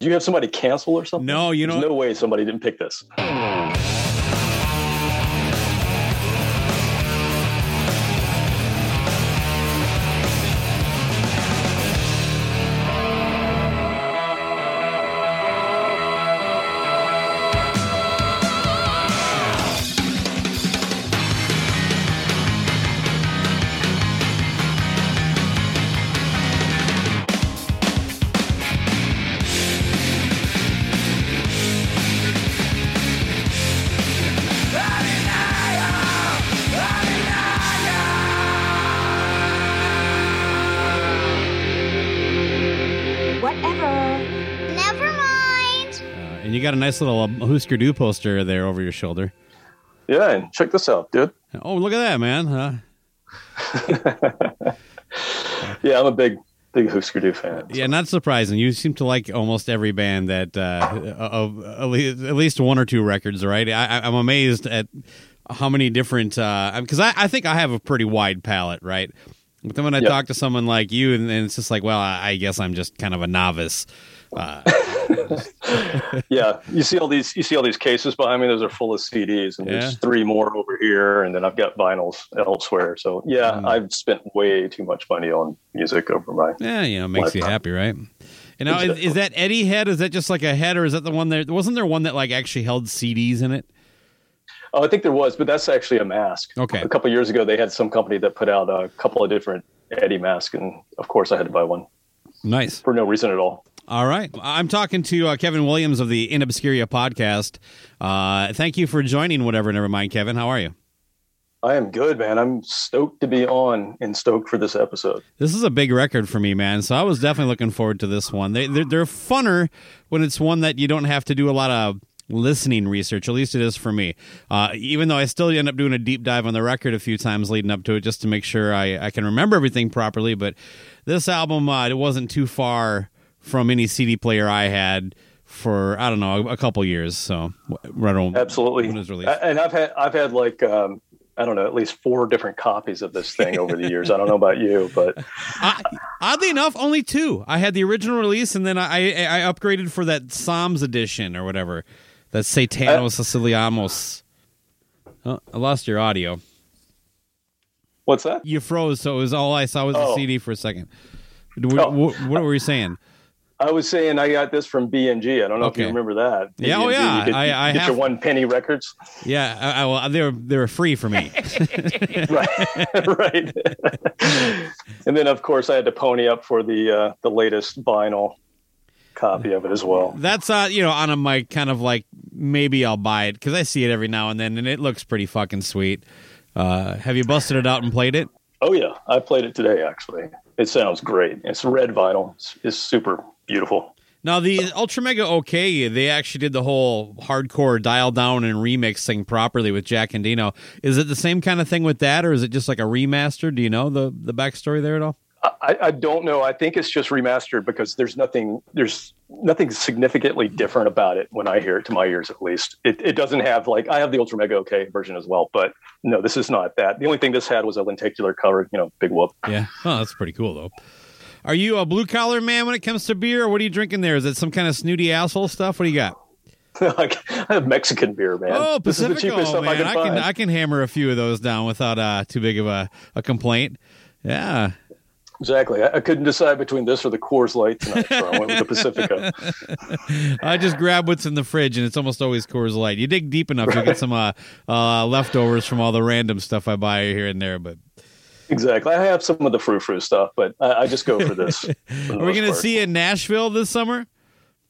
Did you have somebody cancel or something? No, you know. There's no way somebody didn't pick this. Nice little uh, Husker Du poster there over your shoulder. Yeah, and check this out, dude. Oh, look at that, man. Huh? Yeah, I'm a big, big Husker Du fan. Yeah, not surprising. You seem to like almost every band that uh, of at least, one or two records, right? I, I'm amazed at how many different because I, I think I have a pretty wide palette, right? But then when I Yep. talk to someone like you, and, and it's just like, well, I, I guess I'm just kind of a novice. Uh, yeah, you see all these, you see all these cases behind me. Those are full of CDs, and Yeah. there's three more over here, and then I've got vinyls elsewhere. So yeah, Mm. I've spent way too much money on music over my. yeah, you know, makes you happy, right? And now, is, is that Eddie head? Is that just like a head, or is that the one there? Wasn't there one that like actually held CDs in it? Oh, I think there was, but that's actually a mask. Okay. A couple years ago, they had some company that put out a couple of different Eddie masks, and of course, I had to buy one Nice. for no reason at all. All right. I'm talking to uh, Kevin Williams of the In Obscuria podcast. Uh, thank you for joining Whatever Never Mind, Kevin. How are you? I am good, man. I'm stoked to be on and stoked for this episode. This is a big record for me, man. So I was definitely looking forward to this one. They, they're, they're funner when it's one that you don't have to do a lot of listening research. At least it is for me. Uh, even though I still end up doing a deep dive on the record a few times leading up to it just to make sure I, I can remember everything properly. But this album, uh, it wasn't too far from any CD player I had for I don't know a, couple years. So right on Absolutely. when it was released. And I've had I've had like um, I don't know at least four different copies of this thing over the years. I don't know about you, but I, oddly enough, only two. I had the original release, and then I I, I upgraded for that Psalms edition or whatever. That Satano Siciliamos. Oh, I lost your audio. what's that? You froze, so it was all I saw was the Oh. CD for a second. What, Oh. what were you saying? I was saying I got this from BMG. I don't know Okay. if you remember that. Yeah, oh, yeah. You get, I- I you get have- your one penny records. Yeah, I, I, well, they were they were free for me. right, right. and then of course I had to pony up for the uh, the latest vinyl copy of it as well. That's uh, you know, on a mic, kind of like maybe I'll buy it because I see it every now and then, and it looks pretty fucking sweet. Uh, have you busted it out and played it? Oh yeah, I played it today actually. It sounds great. It's red vinyl. It's, it's super beautiful. Now the Ultramega OK, they actually did the whole hardcore dial down and remix thing properly with Jack Endino. Is it the same kind of thing with that, or is it just like a remaster? Do you know the the backstory there at all? I, I don't know. I think it's just remastered because there's nothing there's nothing significantly different about it when I hear it to my ears at least. It, it doesn't have like I have the Ultramega OK version as well, but no, this is not that. The only thing this had was a lenticular cover, you know, big whoop. Yeah. Oh, that's pretty cool though. Are you a blue collar man when it comes to beer, or what are you drinking there? Is it some kind of snooty asshole stuff? What do you got? I have Mexican beer, man. Oh, this is the Pacifico, cheapest stuff man! I can I can I can hammer a few of those down without uh, too big of a, a complaint. Yeah. Exactly. I, I couldn't decide between this or the Coors Light tonight, so I went with the Pacifico. I just grab what's in the fridge, and it's almost always Coors Light. You dig deep enough, you'll get some uh, uh, leftovers from all the random stuff I buy here and there. But exactly. I have some of the frou frou stuff, but I, I just go for this. for are we going to see you in Nashville this summer?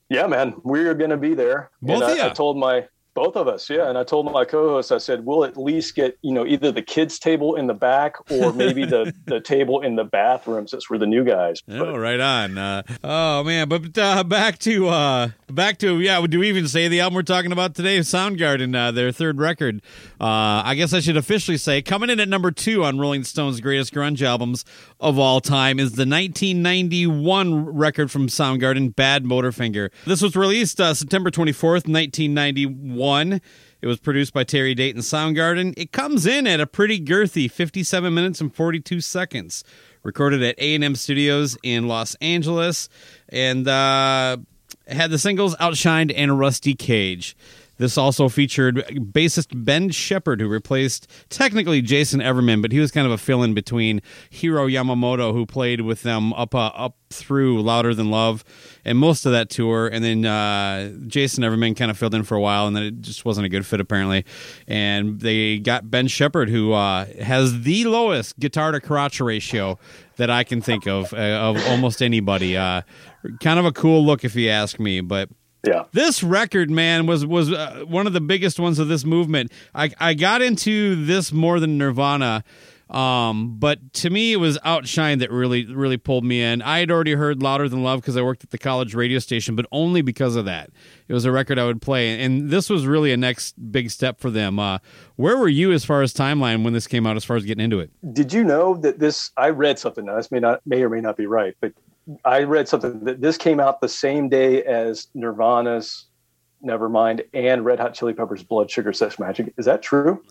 Yeah, man, we're going to be there. Both and of I, I told my Both of us, yeah. And I told my co-host, I said, we'll at least get, you know, either the kids' table in the back or maybe the, the table in the bathroom since we're the new guys. Oh, right on. Uh, oh man, but uh, back to uh, back to yeah. Do we even say the album we're talking about today? Soundgarden, uh, their third record. Uh, I guess I should officially say coming in at number two on Rolling Stone's greatest grunge albums of all time is the 1991 record from Soundgarden, Badmotorfinger. This was released uh, September 24th, 1991. It was produced by Terry Date and Soundgarden. It comes in at a pretty girthy 57 minutes and 42 seconds. Recorded at A&M Studios in Los Angeles and uh, had the singles Outshined and Rusty Cage. This also featured bassist Ben Shepherd, who replaced technically Jason Everman, but he was kind of a fill-in between Hiro Yamamoto, who played with them up uh, up through Louder Than Love and most of that tour, and then uh, Jason Everman kind of filled in for a while, and then it just wasn't a good fit apparently. And they got Ben Shepherd, who uh, has the lowest guitar to crotch ratio that I can think of uh, of almost anybody. Uh, kind of a cool look, if you ask me, but yeah. this record man was was uh, one of the biggest ones of this movement i i got into this more than nirvana um but to me it was outshine that really really pulled me in i had already heard louder than love because i worked at the college radio station but only because of that it was a record i would play and this was really a next big step for them uh where were you as far as timeline when this came out as far as getting into it Did you know that this? I read something. Now this may not, may or may not be right, but I read something that this came out the same day as Nirvana's Nevermind and Red Hot Chili Peppers' Blood Sugar Sex Magik. Is that true?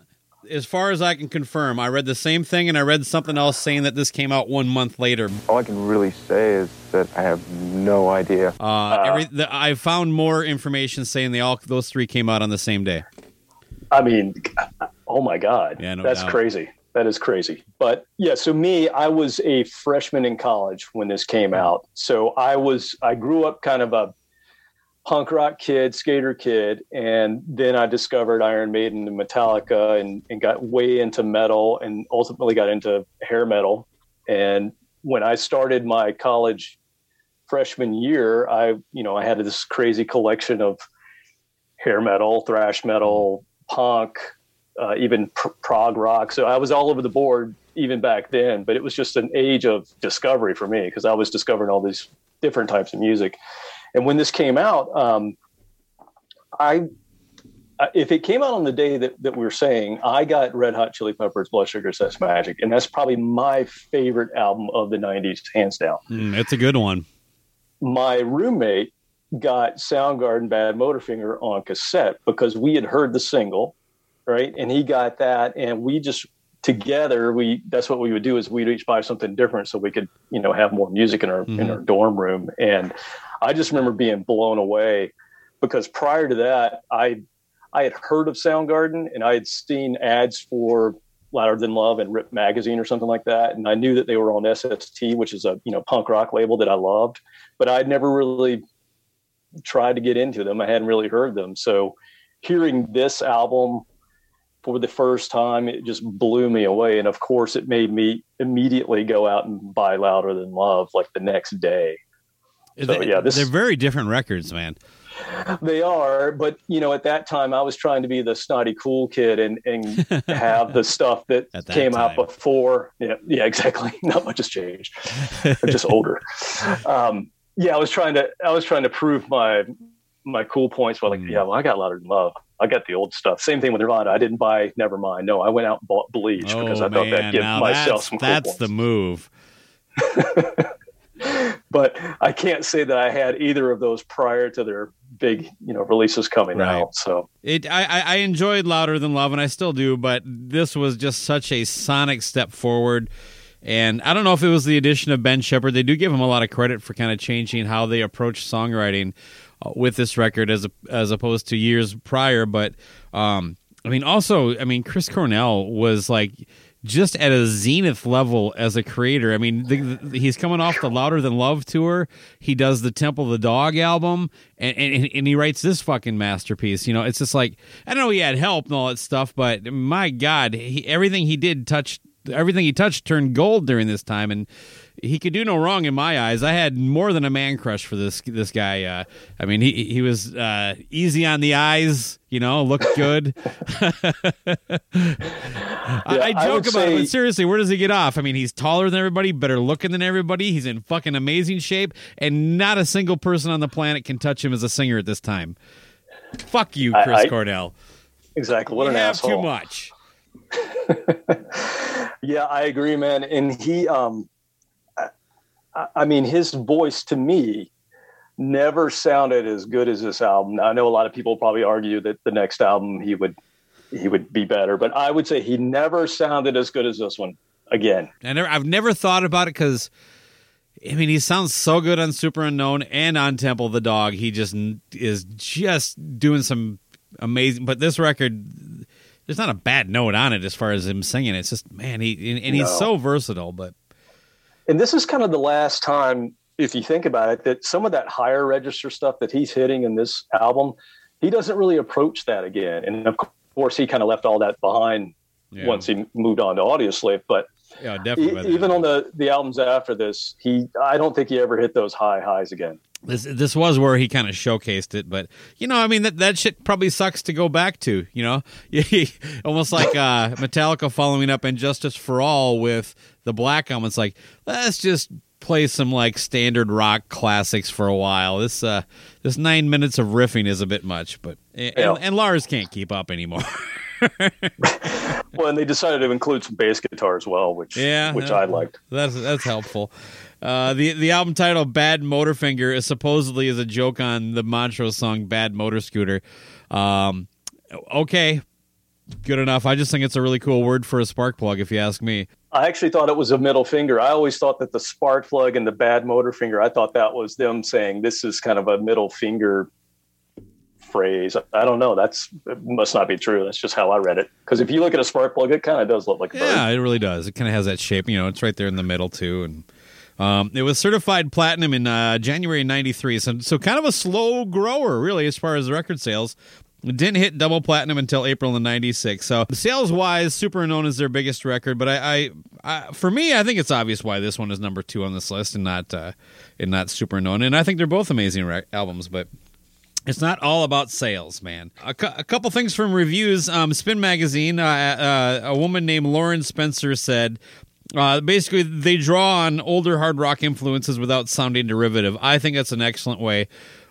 as far as i can confirm i read the same thing and i read something else saying that this came out one month later All I can really say is that I have no idea. Uh, every the, I found more information saying they all those three came out on the same day. I mean, oh my God. Yeah, no That's doubt. crazy. That is crazy. But yeah, so me, I was a freshman in college when this came mm-hmm. out. So I was, I grew up kind of a punk rock kid, skater kid. And then I discovered Iron Maiden and Metallica and, and got way into metal and ultimately got into hair metal. And when I started my college freshman year, I, you know, I had this crazy collection of hair metal, thrash metal, punk, uh, even pr- prog rock. So I was all over the board even back then, but it was just an age of discovery for me because I was discovering all these different types of music. And when this came out, um, I, I- if it came out on the day that, that we were saying, I got Red Hot Chili Peppers, Blood Sugar Sex Magik, and that's probably my favorite album of the '90s, hands down Mm, it's a good one. my roommate got Soundgarden Badmotorfinger on cassette because we had heard the single, right? And he got that, and we just together we that's what we would do is we'd each buy something different so we could you know have more music in our in Mhm. our dorm room. And I just remember being blown away because prior to that I I had heard of Soundgarden and I had seen ads for Louder Than Love and Rip Magazine or something like that, and I knew that they were on SST, which is a you know punk rock label that I loved but I'd never really tried to get into them. I hadn't really heard them. So hearing this album for the first time, it just blew me away. And of course, it made me immediately go out and buy Louder Than Love like the next day. So, They- yeah, this- they're very different records, man. They are, but you know, at that time, I was trying to be the snotty cool kid and and have the stuff that, that came out before. Yeah, yeah, exactly. Not much has changed. I'm just older. Um, yeah, I was trying to I was trying to prove my my cool points. Well, like, Mm. yeah, well, I got louder than love. I got the old stuff. Same thing with Nirvana. I didn't buy Nevermind. No, I went out and bought Bleach oh, because oh I thought that'd give now myself that's, some cool that's points. the move. but I can't say that I had either of those prior to their big, you know, releases coming Right. out. So It I, I enjoyed Louder Than Love, and I still do, but this was just such a sonic step forward. And I don't know if it was the addition of Ben Shepherd. They do give him a lot of credit for kind of changing how they approach songwriting with this record as a, as opposed to years prior. But um, I mean, also, I mean, Chris Cornell was like just at a zenith level as a creator. I mean, the, the, he's coming off the Louder Than Love tour. He does the Temple of the Dog album, and, and and he writes this fucking masterpiece. You know, it's just like I don't know. He had help and all that stuff, but my God, he, everything he did touched. Everything he touched turned gold during this time, and he could do no wrong in my eyes. I had more than a man crush for this this guy. Uh, I mean, he he was uh, easy on the eyes. You know, looked good. I, I I joke would about it, but seriously, where does he get off? I mean, he's taller than everybody, better looking than everybody. He's in fucking amazing shape, and not a single person on the planet can touch him as a singer at this time. Fuck you, I- Chris I- Cornell. Exactly. What you an have asshole. too much. Yeah, I agree, man. And he, um, I, mean, his voice to me never sounded as good as this album. I know a lot of people probably argue that the next album he would he would be better, but I would say he never sounded as good as this one. Again, I never, I've never thought about it because, I mean, he sounds so good on Superunknown and on Temple of the Dog. He just is just doing some amazing. But this record, there's not a bad note on it as far as him singing. It's just man, he and, and he's No. so versatile. But and this is kind of the last time, if you think about it, that some of that higher register stuff that he's hitting in this album, he doesn't really approach that again. And of course, he kind of left all that behind yeah, once he moved on to Audioslave. But yeah, definitely. even on the the albums after this, he I don't think he ever hit those high highs again. This this was where he kind of showcased it but you know i mean that that shit probably sucks to go back to you know almost like uh metallica following up and justice for all with the black album it's like let's just play some like standard rock classics for a while this uh this nine minutes of riffing is a bit much but and, Yeah. and lars can't keep up anymore Well, and they decided to include some bass guitar as well, which Yeah, which. I liked. That's that's helpful. Uh, the the album title "Badmotorfinger" is supposedly is a joke on the Montrose song "Bad Motor Scooter." Um, okay, good enough. I just think it's a really cool word for a spark plug, if you ask me. I actually thought it was a middle finger. I always thought that the spark plug and the bad motor finger. I thought that was them saying this is kind of a middle finger phrase. I don't know. That's it must not be true. That's just how I read it. Because if you look at a spark plug, it kind of does look like a Yeah, bird. it really does. It kind of has that shape. You know, it's right there in the middle too, and. Um, it was certified platinum in uh, January '93, so so kind of a slow grower, really, as far as record sales. It didn't hit double platinum until April of '96. So sales wise, Superunknown is their biggest record. But I, I, I, for me, I think it's obvious why this one is number two on this list and not uh, and not Superunknown. And I think they're both amazing rec- albums, but it's not all about sales, man. A, cou- a couple things from reviews. Um, Spin Magazine, uh, uh, a woman named Lauren Spencer said, uh, basically, they draw on older hard rock influences without sounding derivative. I think that's an excellent way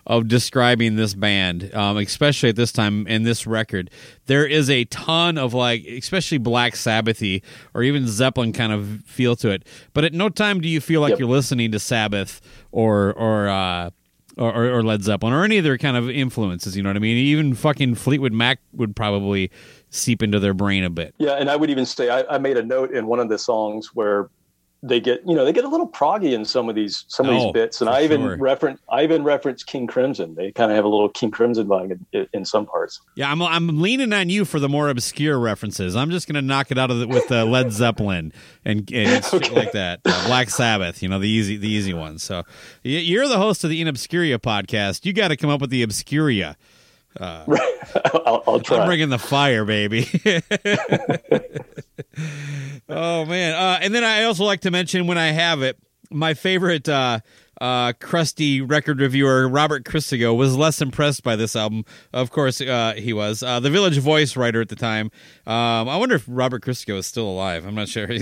of describing this band, um, especially at this time in this record. There is a ton of like, especially Black Sabbathy or even Zeppelin kind of feel to it. But at no time do you feel like Yep. you're listening to Sabbath or or uh, or, or, or Led Zeppelin or any other kind of influences. You know what I mean? Even fucking Fleetwood Mac would probably seep into their brain a bit. Yeah, and I would even say I, I made a note in one of the songs where they get you know they get a little proggy in some of these some of Oh, these bits, and I even sure. reference I even reference King Crimson. They kind of have a little King Crimson vibe in, in some parts. Yeah, I'm I'm leaning on you for the more obscure references. I'm just gonna knock it out of the, with uh, Led Zeppelin and, and shit like that. Uh, Black Sabbath, you know the easy the easy ones. So you're the host of the In Obscuria podcast. You got to come up with the Obscuria. I'll, I'll try. I'm bringing the fire, baby. oh man! Uh, and then I also like to mention when I have it, my favorite uh, uh, crusty record reviewer Robert Christgau was less impressed by this album. Of course, uh, he was uh, the Village Voice writer at the time. Um, I wonder if Robert Christgau is still alive. I'm not sure.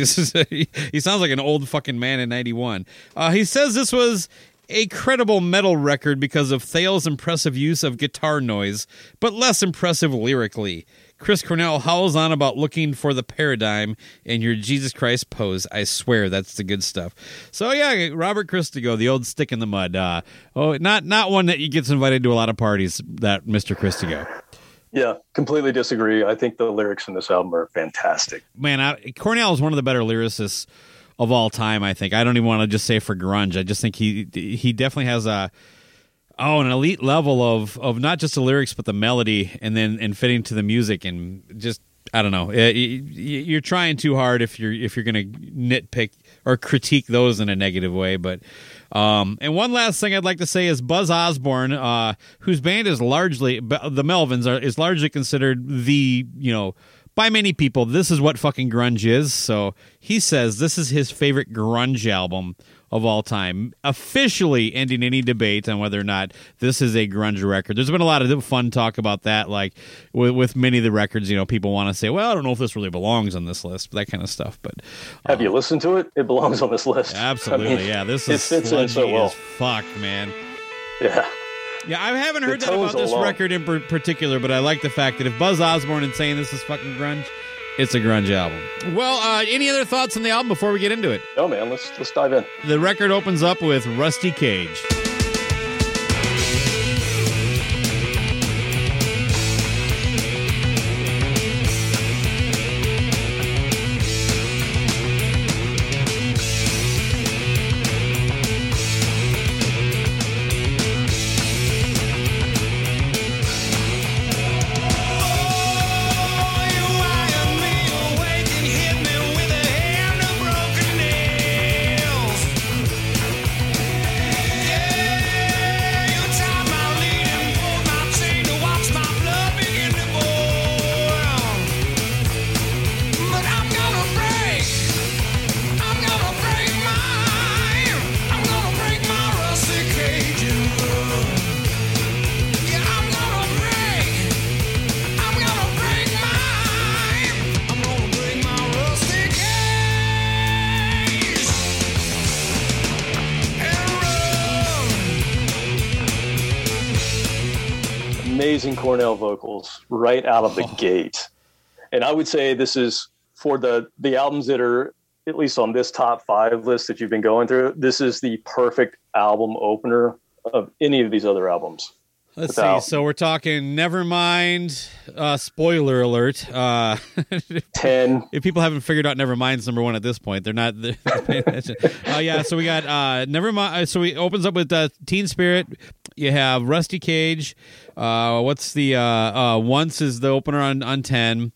He sounds like an old fucking man in '91. Uh, he says this was a credible metal record because of Thayil's impressive use of guitar noise, but less impressive lyrically. Chris Cornell howls on about looking for the paradigm in your Jesus Christ pose. I swear that's the good stuff. So yeah, Robert Christgau, the old stick in the mud. Uh, oh, not not one that gets invited to a lot of parties. That Mister Christgau. Yeah, completely disagree. I think the lyrics in this album are fantastic. man, I, Cornell is one of the better lyricists of all time. I think. I don't even want to just say for grunge. I just think he he definitely has a oh an elite level of of not just the lyrics but the melody and then and fitting to the music and just I don't know. You're trying too hard if you're if you're going to nitpick or critique those in a negative way, but. Um, and one last thing I'd like to say is Buzz Osborne, uh, whose band is largely the Melvins are is largely considered the you know by many people this is what fucking grunge is. So he says this is his favorite grunge album of all time, officially ending any debate on whether or not this is a grunge record. There's been a lot of fun talk about that, like with, with many of the records. You know, people want to say, "Well, I don't know if this really belongs on this list," that kind of stuff. But Have you um, listened to it? It belongs on this list. absolutely, I mean, yeah, this it is fits in so well. fuck, man. Yeah. Yeah, I haven't heard that about this alone. record in particular, but I like the fact that if Buzz Osborne is saying this is fucking grunge, it's a grunge album. Well, uh, any other thoughts on the album before we get into it? No, man. Let's let's dive in. The record opens up with Rusty Cage. Amazing Cornell vocals right out of the Oh. gate. And I would say this is for the the albums that are at least on this top five list that you've been going through. This is the perfect album opener of any of these other albums. Let's Without- see. So we're talking Nevermind. Uh, spoiler alert. Uh, Ten. if people haven't figured out Nevermind's number one at this point, they're not attention. Uh, yeah, so we got uh, Nevermind. uh, So he opens up with uh, Teen Spirit. You have Rusty Cage. Uh, what's the uh, uh, Once is the opener on on ten.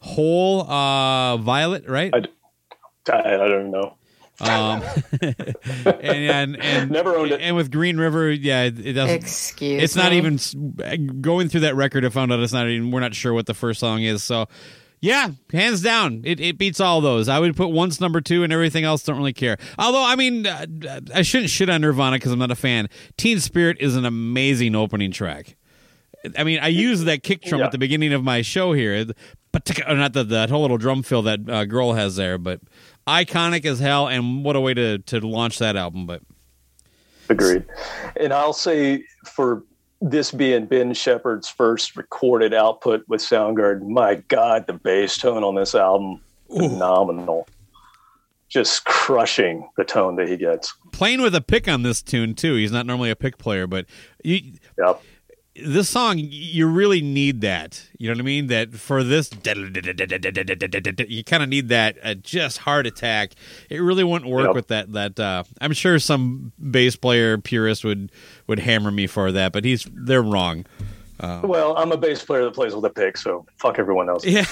Hole uh, Violet, right? I, I, I don't know. Um, and, and and Never owned it. And with Green River, yeah, it, it doesn't. Excuse it's not even going through that record. I found out it's not even. We're not sure what the first song is. So, yeah, hands down, it, it beats all those. I would put once number two, and everything else don't really care. Although, I mean, uh, I shouldn't shit on Nirvana because I'm not a fan. Teen Spirit is an amazing opening track. I mean, I use that kick drum Yeah. at the beginning of my show here, but not the that whole little drum fill that uh, girl has there, but iconic as hell. And what a way to to launch that album! But Agreed. And I'll say for this being Ben Shepherd's first recorded output with Soundgarden, my God, the bass tone on this album, phenomenal. Just crushing the tone that he gets. playing with a pick on this tune too. He's not normally a pick player, but you Yep. This song you really need that. You know what I mean? That for this you kind of need that uh, just heart attack. It really wouldn't work Yep. with that that uh I'm sure some bass player purist would would hammer me for that, but he's they're wrong. Well, I'm a bass player that plays with a pick, so fuck everyone else. Yeah.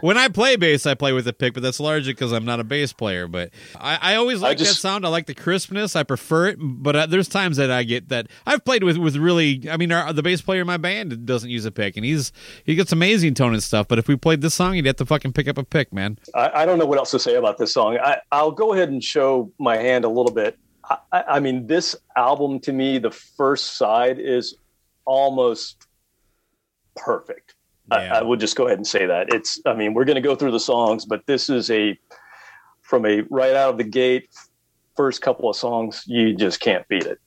When I play bass, I play with a pick, but that's largely because I'm not a bass player. But I, I always like that just- sound. I like the crispness. I prefer it. But uh, there's times that I get that I've played with with really. I mean, our, the bass player in my band doesn't use a pick, and he's he gets amazing tone and stuff. But if we played this song, he'd have to fucking pick up a pick, man. I, I don't know what else to say about this song. I, I'll go ahead and show my hand a little bit. I, I I mean, this album to me, the first side is almost perfect. Yeah. I, I would just go ahead and say that. It's, I mean, we're going to go through the songs, but this is a, from a right out of the gate, first couple of songs, you just can't beat it.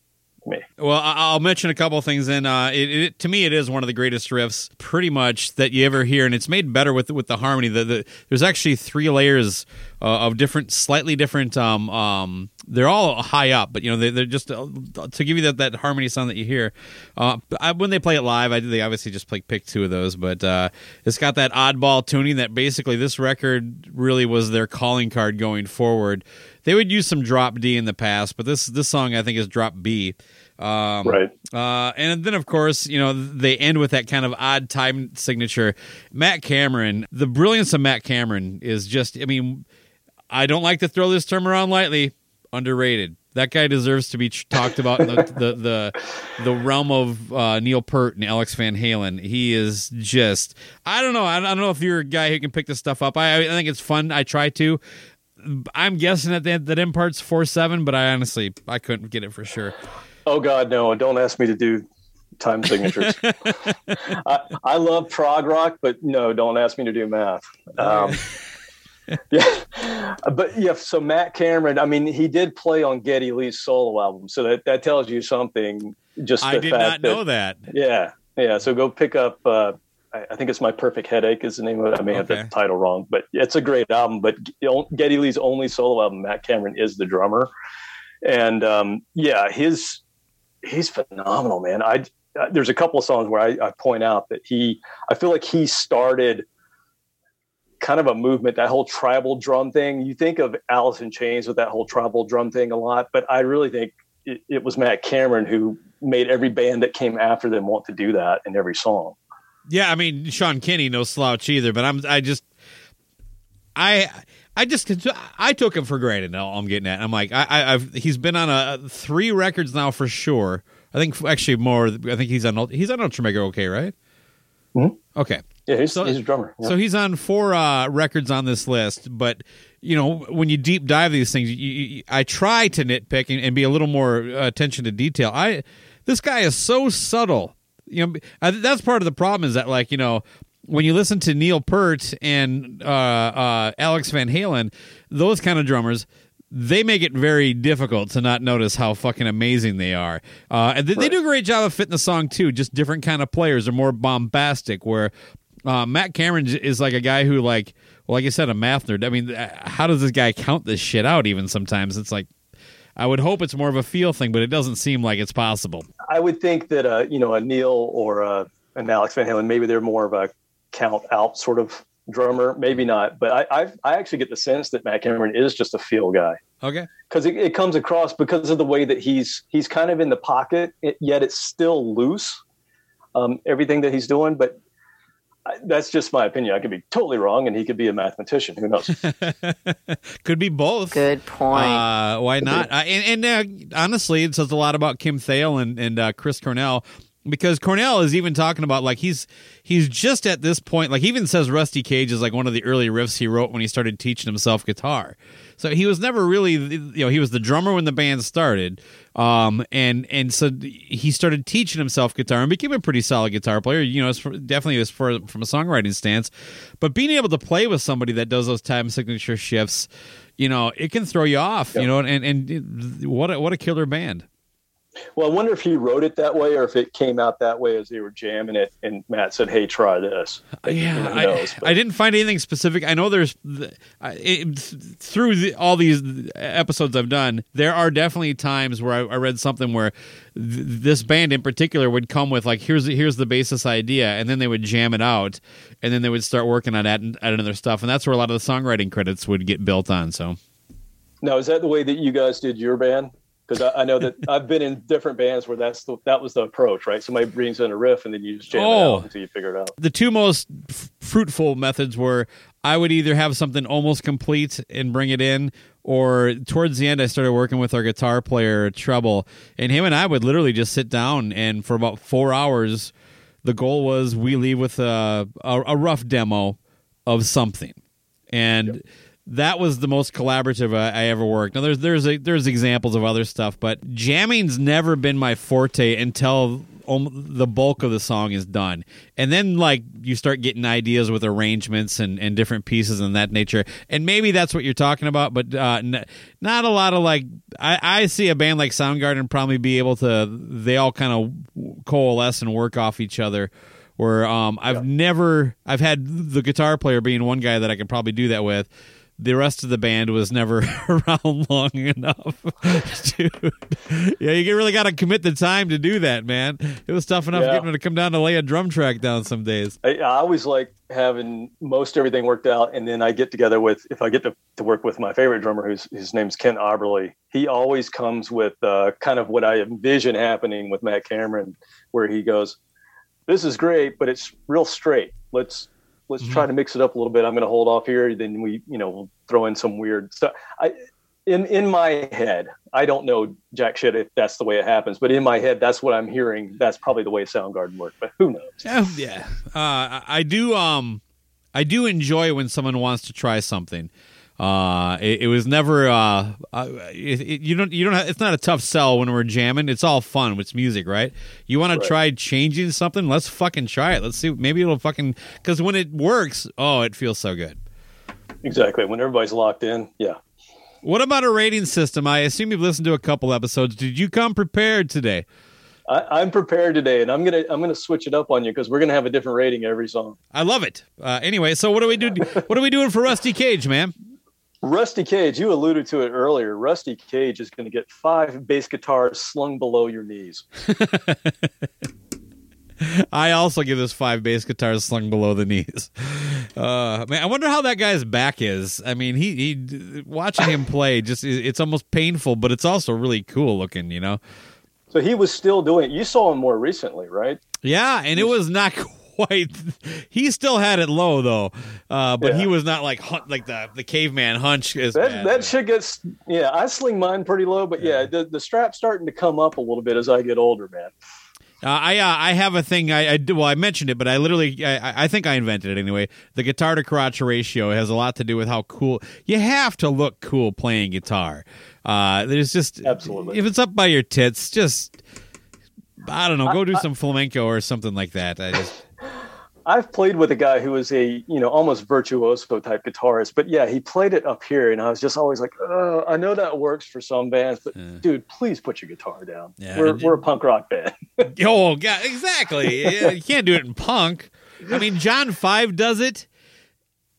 Me. Well, I'll mention a couple of things. And uh, it, it, to me, it is one of the greatest riffs, pretty much, that you ever hear, and it's made better with with the harmony. The, the there's actually three layers uh, of different, slightly different. Um, um, they're all high up, but you know they, they're just uh, to give you that, that harmony sound that you hear. Uh, I, when they play it live, I they obviously just play pick two of those, but uh, it's got that oddball tuning that basically this record really was their calling card going forward. They would use some drop D in the past, but this this song I think is drop B. Um, Right. uh, and then, of course, you know, they end with that kind of odd time signature. Matt Cameron, the brilliance of Matt Cameron is just, I mean, I don't like to throw this term around lightly, underrated. That guy deserves to be talked about in the, the, the, the realm of uh, Neil Peart and Alex Van Halen. He is just, I don't know. I don't know if you're a guy who can pick this stuff up. I, I think it's fun. I try to. I'm guessing that that, that end part's four seven, but I honestly I couldn't get it for sure. Oh God, no! Don't ask me to do time signatures. I, I love prog rock, but no, don't ask me to do math. Um, yeah, but yeah. So Matt Cameron, I mean, he did play on Geddy Lee's solo album, so that that tells you something. Just I did not know that. Yeah, yeah. So go pick up. Uh, I I think it's my perfect headache is the name of it. I may have Okay. the title wrong, but it's a great album. But Geddy Lee's only solo album, Matt Cameron is the drummer, and um, yeah, his he's phenomenal, man. I uh, there's a couple of songs where I, I point out that he, I feel like he started kind of a movement, that whole tribal drum thing. You think of Alice in Chains with that whole tribal drum thing a lot, but I really think it, it was Matt Cameron who made every band that came after them want to do that in every song. Yeah, I mean Sean Kinney, no slouch either. But I'm I just I I just I took him for granted. All I'm getting at. I'm like I, I I've he's been on a three records now for sure. I think actually more. I think he's on he's on Ultramega OK, right? Mhm. Okay. Yeah, he's, So- he's a drummer. yeah. So he's on four uh, records on this list, but you know when you deep dive these things, you, you, I try to nitpick and, and be a little more uh, attention to detail. I this guy is so subtle. You know, I, that's part of the problem is that like you know when you listen to Neil Peart and uh, uh, Alex Van Halen, those kind of drummers. They make it very difficult to not notice how fucking amazing they are, uh, and they, they do a great job of fitting the song too. Just different kind of players are more bombastic. Where uh, Matt Cameron is like a guy who, like, well, like I said, a math nerd. I mean, uh, how does this guy count this shit out? Even sometimes it's like, I would hope it's more of a feel thing, but it doesn't seem like it's possible. I would think that uh, you know a Neil or uh, an Alex Van Halen, maybe they're more of a count out sort of drummer, maybe not. But I I've, I actually get the sense that Matt Cameron is just a feel guy Okay, because it, it comes across because of the way that he's he's kind of in the pocket, it, yet it's still loose. Um, everything that he's doing, but I, that's just my opinion. I could be totally wrong, and he could be a mathematician. Who knows? could be both. Good point. Uh, why not? Uh, and and uh, honestly, it says a lot about Kim Thayil and and uh, Chris Cornell because Cornell is even talking about like he's he's just at this point. Like he even says Rusty Cage is like one of the early riffs he wrote when he started teaching himself guitar. So he was never really you know he was the drummer when the band started, um, and and so he started teaching himself guitar and became a pretty solid guitar player. You know, definitely was for from a songwriting stance, but being able to play with somebody that does those time signature shifts, you know, it can throw you off. You know, and and what a, what a killer band. Well, I wonder if he wrote it that way, or if it came out that way as they were jamming it, and Matt said, "Hey, try this." Yeah, You know, who I, I didn't find anything specific. I know there's it, through the, all these episodes I've done, there are definitely times where I, I read something where th- this band in particular would come with like here's here's the basis idea, and then they would jam it out, and then they would start working on adding, adding other stuff, and that's where a lot of the songwriting credits would get built on. So Now, is that the way that you guys did your band? Because I, I know that I've been in different bands where that's the, that was the approach, right? Somebody brings in a riff and then you just jam Oh. it out oh. until you figure it out. the two most f- fruitful methods were I would either have something almost complete and bring it in, or towards the end, I started working with our guitar player, Treble, and him and I would literally just sit down and for about four hours, the goal was we leave with a, a, a rough demo of something. And that was the most collaborative I, I ever worked. Now there's there's a, there's examples of other stuff, but jamming's never been my forte until um, the bulk of the song is done, and then like you start getting ideas with arrangements and, and different pieces and that nature. And maybe that's what you're talking about, but uh, n- not a lot of like I, I see a band like Soundgarden probably be able to. They all kind of coalesce and work off each other where um, I've never I've had the guitar player being one guy that I could probably do that with. The rest of the band was never around long enough. Dude. Yeah, you really got to commit the time to do that, man. It was tough enough Yeah. getting them to come down to lay a drum track down some days. I, I always like having most everything worked out, and then I get together with if I get to, to work with my favorite drummer, who's his name's Ken Oberly. He always comes with uh, kind of what I envision happening with Matt Cameron, where he goes, "This is great, but it's real straight. Let's let's try to mix it up a little bit. I'm going to hold off here. Then we, you know, we'll throw in some weird stuff." I in in my head, I don't know jack shit if that's the way it happens, but in my head, that's what I'm hearing. That's probably the way Soundgarden worked, but who knows? Yeah, yeah. Uh, I do. Um, I do enjoy when someone wants to try something. Uh, it, it was never uh, uh it, it- you don't you don't have, it's not a tough sell when we're jamming. It's all fun. It's music, right? You want to try changing something? Let's fucking try it. Let's see. Maybe it'll fucking because when it works, oh, it feels so good. Exactly. When everybody's locked in, yeah. What about a rating system? I assume you've listened to a couple episodes. Did you come prepared today? I, I'm prepared today, and I'm gonna I'm gonna switch it up on you because we're gonna have a different rating every song. I love it. Uh, anyway, so what do we do? What are we doing for Rusty Cage, man? Rusty Cage, you alluded to it earlier. Rusty Cage is going to get five bass guitars slung below your knees. I also give this five bass guitars slung below the knees. Uh, man, I wonder how that guy's back is. I mean, he, he watching him play just it's almost painful, but it's also really cool looking. You know? So he was still doing. You saw him more recently, right? Yeah, and it was not quite. He still had it low though, uh, but he was not like like the the caveman hunch. Is That bad. that shit gets yeah. I sling mine pretty low, but yeah, the the strap's starting to come up a little bit as I get older, man. Uh, I uh, I have a thing I, I do well I mentioned it but I literally I, I think I invented it anyway. The guitar to crotch ratio has a lot to do with how cool you have to look cool playing guitar. Uh, there's just Absolutely. if it's up by your tits, just I don't know, go do some flamenco or something like that. I just I've played with a guy who was a you know almost virtuoso type guitarist, but yeah, he played it up here, and I was just always like, oh, I know that works for some bands, but dude, please put your guitar down. Yeah, we're we're a punk rock band. oh god, exactly. You can't do it in punk. I mean, John Five does it,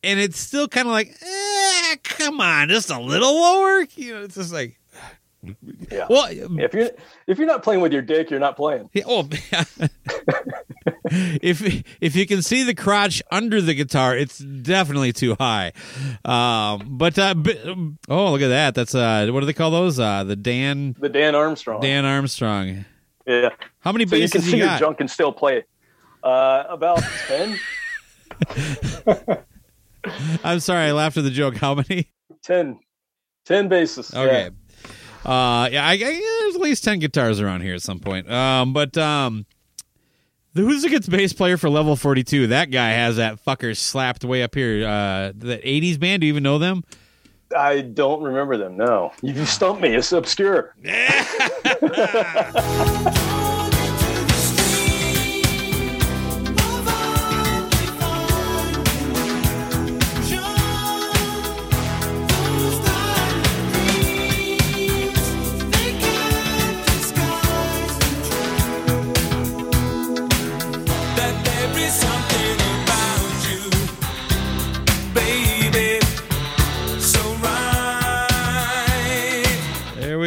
and it's still kind of like, eh, come on, just a little lower. You know, it's just like. Yeah. Well, if you're if you're not playing with your dick, you're not playing. Yeah, oh, if if you can see the crotch under the guitar, it's definitely too high. Um, but uh, b- oh, look at that! That's uh, what do they call those? Uh, the Dan The Dan Armstrong. Dan Armstrong. Yeah. How many So you can see you your junk and still play it. Uh, about ten. I'm sorry, I laughed at the joke. How many? 10, 10 basses. Okay. Uh, yeah, I, I, there's at least ten guitars around here at some point. Um, but um, the who's the gets bass player for level 42? That guy has that fucker slapped way up here. Uh, the 80s band. Do you even know them? I don't remember them. No, you stumped me. It's obscure.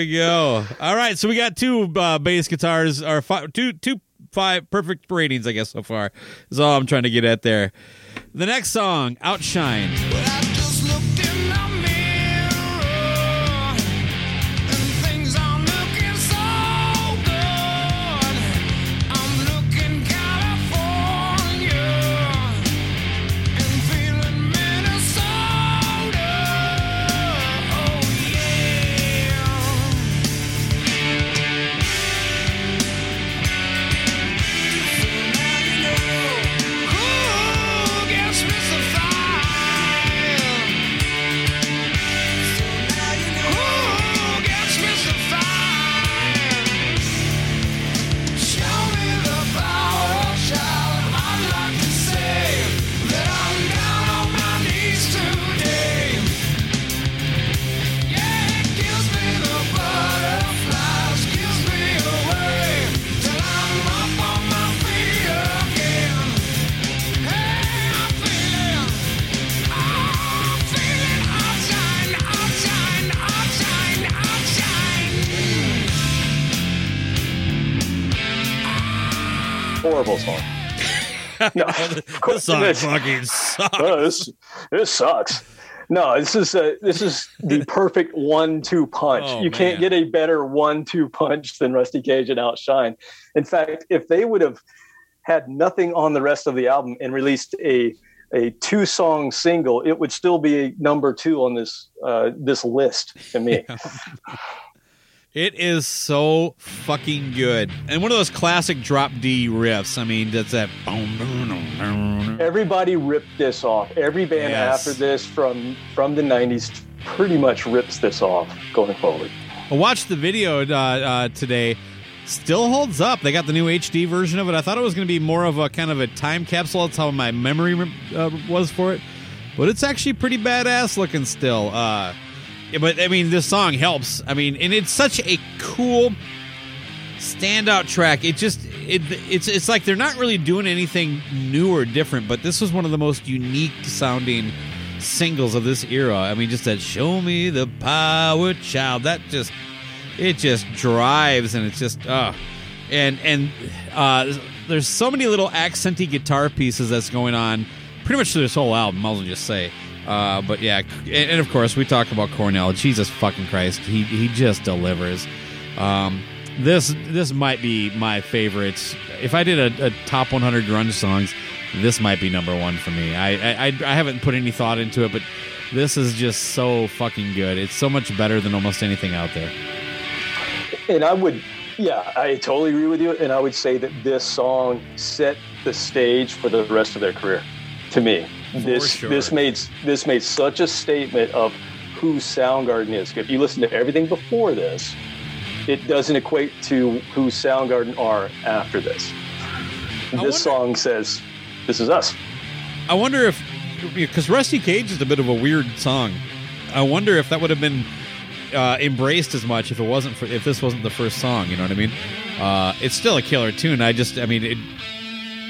go. All right, so we got two uh, bass guitars, or fi- two two five perfect ratings, I guess so far. Is all I'm trying to get at there. The next song, Outshine. No, This song it is. fucking sucks. This this sucks. No, this is a, this is the perfect one-two punch. Oh, you can't man. get a better one-two punch than Rusty Cage and Outshine. In fact, if they would have had nothing on the rest of the album and released a a two-song single, it would still be number two on this uh, this list to me. It is so fucking good, and one of those classic drop D riffs. I mean, that's that. boom, boom, boom, boom, everybody ripped this off. Every band Yes. after this from from the '90s pretty much rips this off going forward. I watched the video uh, uh, today. Still holds up. They got the new HD version of it. I thought it was going to be more of a kind of a time capsule. That's how my memory uh, was for it. But it's actually pretty badass looking still. Uh, but I mean, this song helps. I mean, and it's such a cool standout track. It just it it's it's like they're not really doing anything new or different. But this was one of the most unique sounding singles of this era. I mean, just that "Show Me the Power, Child." That just it just drives and it's just uh and and uh there's so many little accenty guitar pieces that's going on pretty much through this whole album i'll just say uh but yeah and, and of course we talk about cornell. Jesus fucking christ. He he just delivers. Um this this might be my favorite if i did a, a top 100 grunge songs this might be number one for me. I, I i i haven't put any thought into it but this is just so fucking good. It's so much better than almost anything out there. And I would, yeah, I totally agree with you. And I would say that this song set the stage for the rest of their career. To me, this sure. this made this made such a statement of who Soundgarden is. If you listen to everything before this, it doesn't equate to who Soundgarden are after this. This wonder- song says, "This is us." I wonder if because Rusty Cage is a bit of a weird song. I wonder if that would have been uh, embraced as much if it wasn't for if this wasn't the first song. You know what I mean? Uh, it's still a killer tune. I just I mean it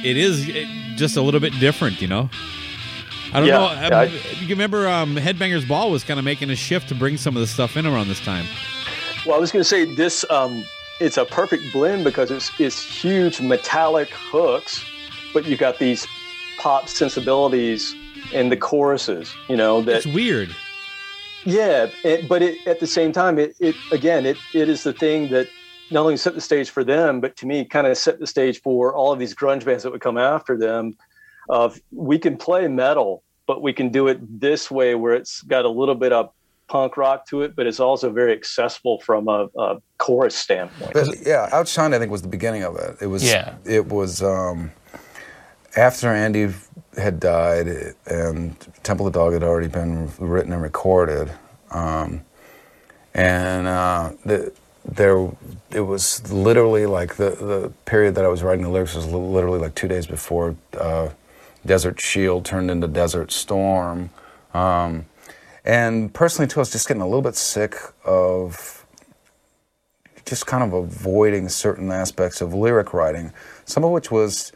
it is it, just a little bit different. You know. I don't Yeah, know. yeah, Um, I- you remember um, Headbangers Ball was kind of making a shift to bring some of this stuff in around this time. Well, I was going to say this. Um, it's a perfect blend because it's it's huge metallic hooks, but you got these pop sensibilities in the choruses. You know that It's weird. Yeah, it, but it, at the same time, it, it again, it, it is the thing that not only set the stage for them, but to me, kind of set the stage for all of these grunge bands that would come after them. Of we can play metal, but we can do it this way, where it's got a little bit of punk rock to it, but it's also very accessible from a, a chorus standpoint. But, yeah, Outshine I think was the beginning of it. It was Yeah. it was um, after Andy had died and Temple of the Dog had already been written and recorded, um, and uh, the, there it was literally like the the period that I was writing the lyrics was literally like two days before uh, Desert Shield turned into Desert Storm. Um, and personally, too, I was just getting a little bit sick of just kind of avoiding certain aspects of lyric writing, some of which was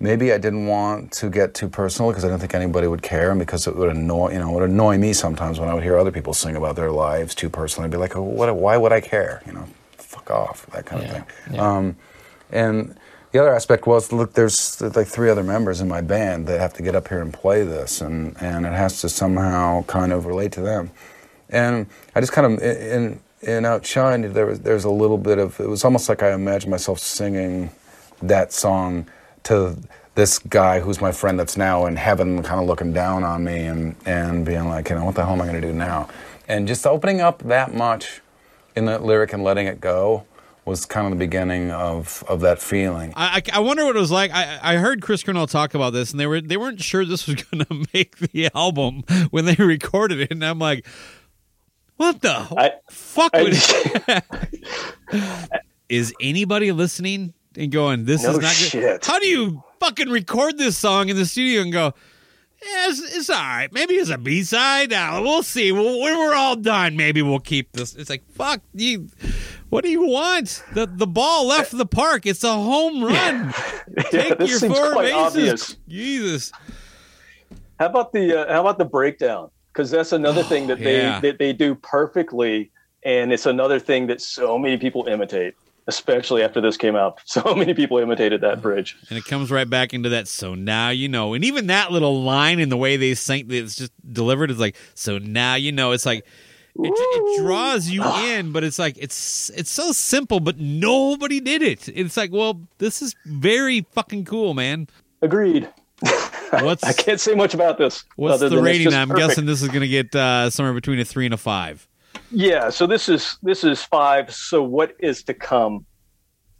maybe I didn't want to get too personal because I didn't think anybody would care, and because it would annoy you know it would annoy me sometimes when I would hear other people sing about their lives too personally. I'd be like, oh, what? Why would I care? You know, fuck off, that kind Yeah, of thing. yeah. Um, and the other aspect was, look, there's like three other members in my band that have to get up here and play this, and, and it has to somehow kind of relate to them. And I just kind of in in Outshine, there was there's a little bit of it was almost like I imagined myself singing that song to this guy who's my friend that's now in heaven, kind of looking down on me and and being like, you know, what the hell am I going to do now? And just opening up that much in that lyric and letting it go was kind of the beginning of of that feeling. I, I, I wonder what it was like. I, I heard Chris Cornell talk about this, and they were they weren't sure this was going to make the album when they recorded it. And I'm like, what the I- fuck? I- would- is anybody listening and going, "This No is not good"? shit. How do you fucking record this song in the studio and go? Yeah, it's, it's all right. Maybe it's a B side. Now we'll see. Well, when we're all done, maybe we'll keep this. It's like fuck you. What do you want? The the ball left the park. It's a home run. Take this your four bases. obvious. Jesus. How about the uh, how about the breakdown? Because that's another thing that they yeah. that they do perfectly, and it's another thing that so many people imitate, especially after this came out. So many people imitated that bridge. And it comes right back into that. So now you know. And even that little line in the way they sing, it's just delivered is like. So now you know. It's like it, it draws you in, but it's like it's it's so simple, but nobody did it. It's like, well, this is very fucking cool, man. Agreed. What's I can't say much about this. what's the rating? I'm perfect. guessing this is going to get uh, somewhere between a three and a five. Yeah. So this is this is five. So what is to come?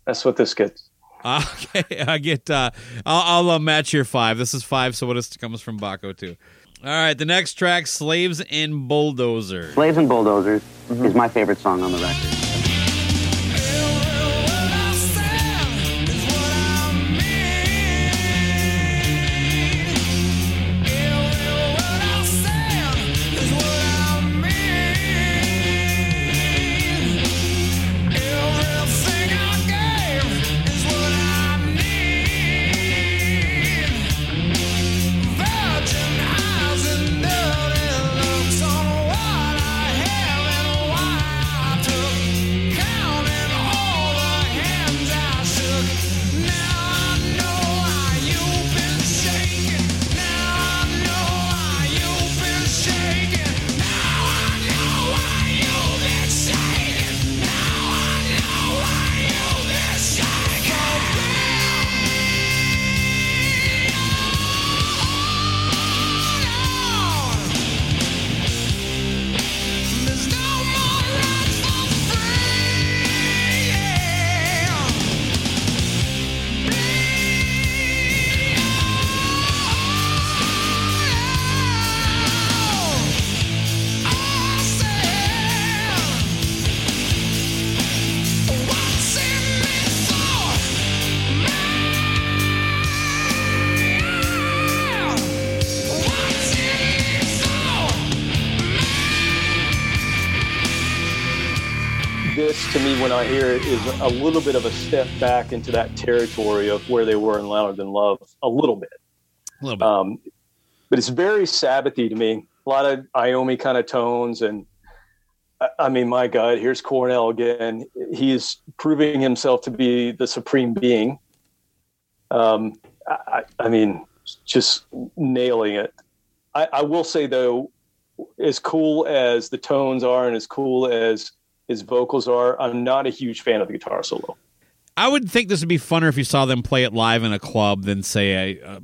That's what this gets. Okay, I get. Uh, I'll, I'll uh, match your five. This is five, so what is comes from Bakko too. All right, the next track, "Slaves and Bulldozers." Slaves and Bulldozers is my favorite song on the record. This, to I hear it, is a little bit of a step back into that territory of where they were in Louder Than Love, a little bit. A little bit. Um, but it's very Sabbathy to me. A lot of Iommi kind of tones, and I- I mean, my God, here's Cornell again. He's proving himself to be the supreme being. Um, I, I I mean, just nailing it. I, I will say though, as cool as the tones are, and as cool as his vocals are, I'm not a huge fan of the guitar solo. I would think this would be funner if you saw them play it live in a club than say a, uh,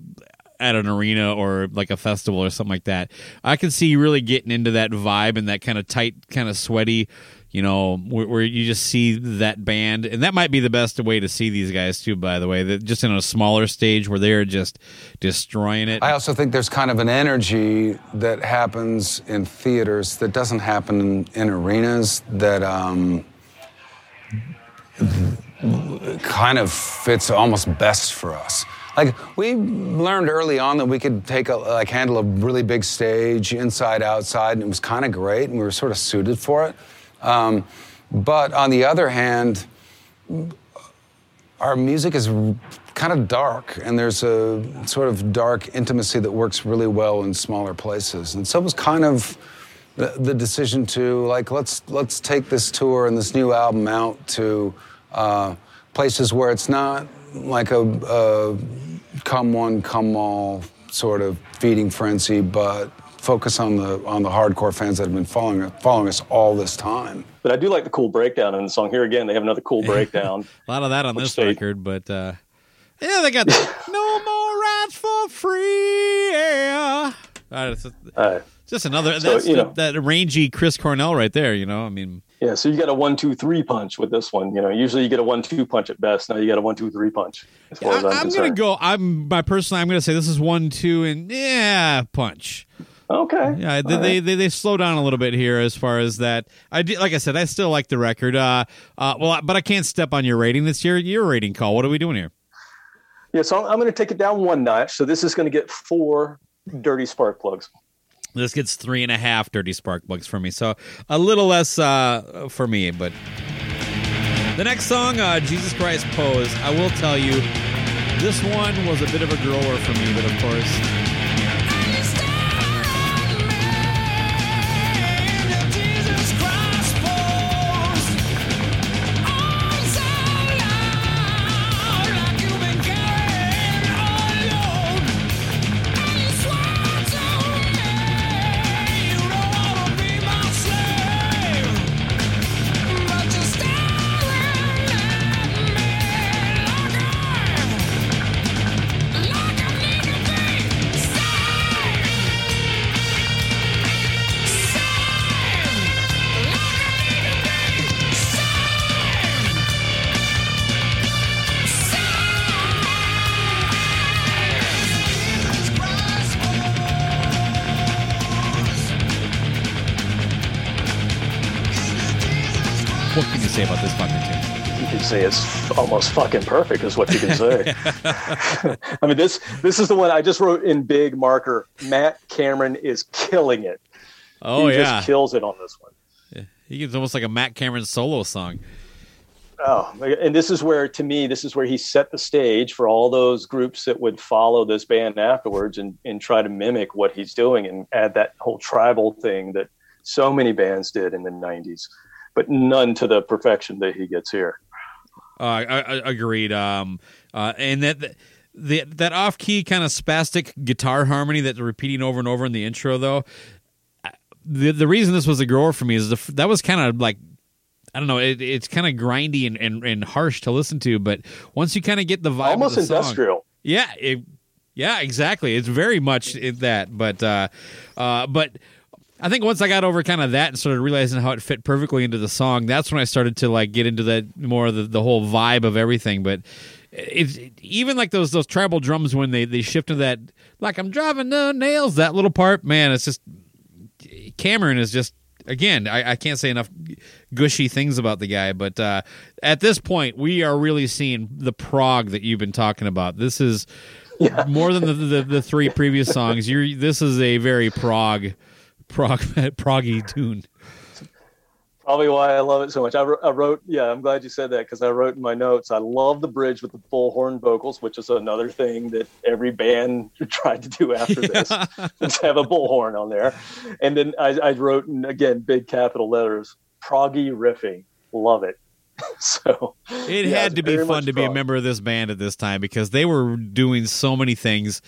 at an arena or like a festival or something like that. I can see you really getting into that vibe and that kind of tight, kind of sweaty, you know, where, where you just see that band, and that might be the best way to see these guys too. By the way, that just in a smaller stage where they're just destroying it. I also think there's kind of an energy that happens in theaters that doesn't happen in, in arenas that um, kind of fits almost best for us. Like we learned early on that we could take a like handle a really big stage inside outside, and it was kind of great, and we were sort of suited for it. Um, but on the other hand, our music is kind of dark, and there's a sort of dark intimacy that works really well in smaller places. And so it was kind of the, the decision to like let's let's take this tour and this new album out to uh, places where it's not like a, a come one come all sort of feeding frenzy, but focus on the on the hardcore fans that have been following following us all this time. But I do like the cool breakdown in the song. Here again, they have another cool breakdown. a lot of that on this they- record, but uh, yeah, they got the, no more rights for free. Yeah. Uh, it's just, Uh, just another So, that's you the- know. that rangy Chris Cornell right there. You know, I mean, yeah, so you got a one, two, three punch with this one. You know, usually you get a one, two punch at best. Now you got a one, two, three punch. As far as I'm, I'm gonna go. I'm my personally. I'm gonna say this is one, two, and yeah, punch. Okay. Yeah, they, right. they they slow down a little bit here as far as that. I did, like I said, I still like the record. Uh, uh, well, but I can't step on your rating. This year, your rating call. What are we doing here? Yeah, so I'm, I'm going to take it down one notch. So this is going to get four dirty spark plugs. This gets three and a half dirty spark plugs for me, so a little less uh, for me. But the next song, uh, Jesus Christ Pose, I will tell you, this one was a bit of a grower for me. But of course, almost fucking perfect, is what you can say. I mean, this this is the one I just wrote in big marker. Matt Cameron is killing it. Oh he yeah, just kills it on this one. he gets almost like a Matt Cameron solo song. Oh, and this is where, to me, this is where he set the stage for all those groups that would follow this band afterwards and, and try to mimic what he's doing and add that whole tribal thing that so many bands did in the 90s, but none to the perfection that he gets here. Uh, I, I, agreed. Um, uh, and that the that off key kind of spastic guitar harmony that's repeating over and over in the intro, though. The the reason this was a grower for me is the, that was kind of like I don't know. It, it's kind of grindy and, and, and harsh to listen to, but once you kind of get the vibe, Almost of the song- industrial. yeah, it, yeah, exactly. It's very much that, but uh, uh, but I think once I got over kind of that and started realizing how it fit perfectly into the song, that's when I started to like get into that more of the, the whole vibe of everything. But it's even like those those tribal drums when they they shift to that like I'm driving the nails that little part, man. It's just Cameron is just again I, I can't say enough gushy things about the guy but uh, at this point we are really seeing the prog that you've been talking about this is more than the, the, the three previous songs you're this is a very prog prog proggy tune Probably why I love it so much. I, wrote, I wrote yeah, I'm glad you said that because I wrote in my notes. I love the bridge with the full horn vocals, which is another thing that every band tried to do after this. Let's have a bullhorn on there. And then I, I wrote, in, again, big capital letters, proggy riffing. Love it. so it yeah, had to be fun to be a member of this band at this time because they were doing so many things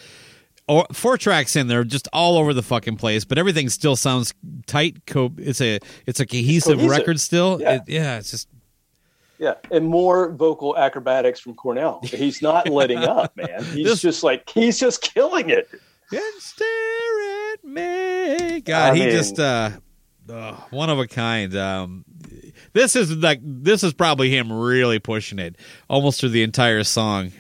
or four tracks in there just all over the fucking place but everything still sounds tight co- it's a it's a cohesive, Cohesive. record still Yeah. It- yeah it's just Yeah, and more vocal acrobatics from Cornell. He's not letting up, man. He's This- just like he's just killing it. and stare at me. God, I he mean- just uh, uh, one of a kind. Um, this is like this is probably him really pushing it almost through the entire song.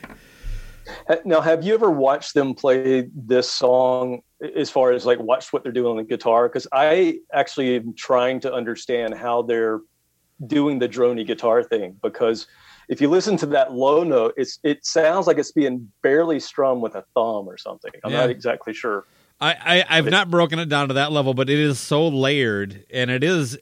Now, have you ever watched them play this song as far as like watch what they're doing on the guitar? Because I actually am trying to understand how they're doing the droney guitar thing. Because if you listen to that low note, it's it sounds like it's being barely strummed with a thumb or something. I'm Yeah. not exactly sure. I, I I've not broken it down to that level, but it is so layered, and it is.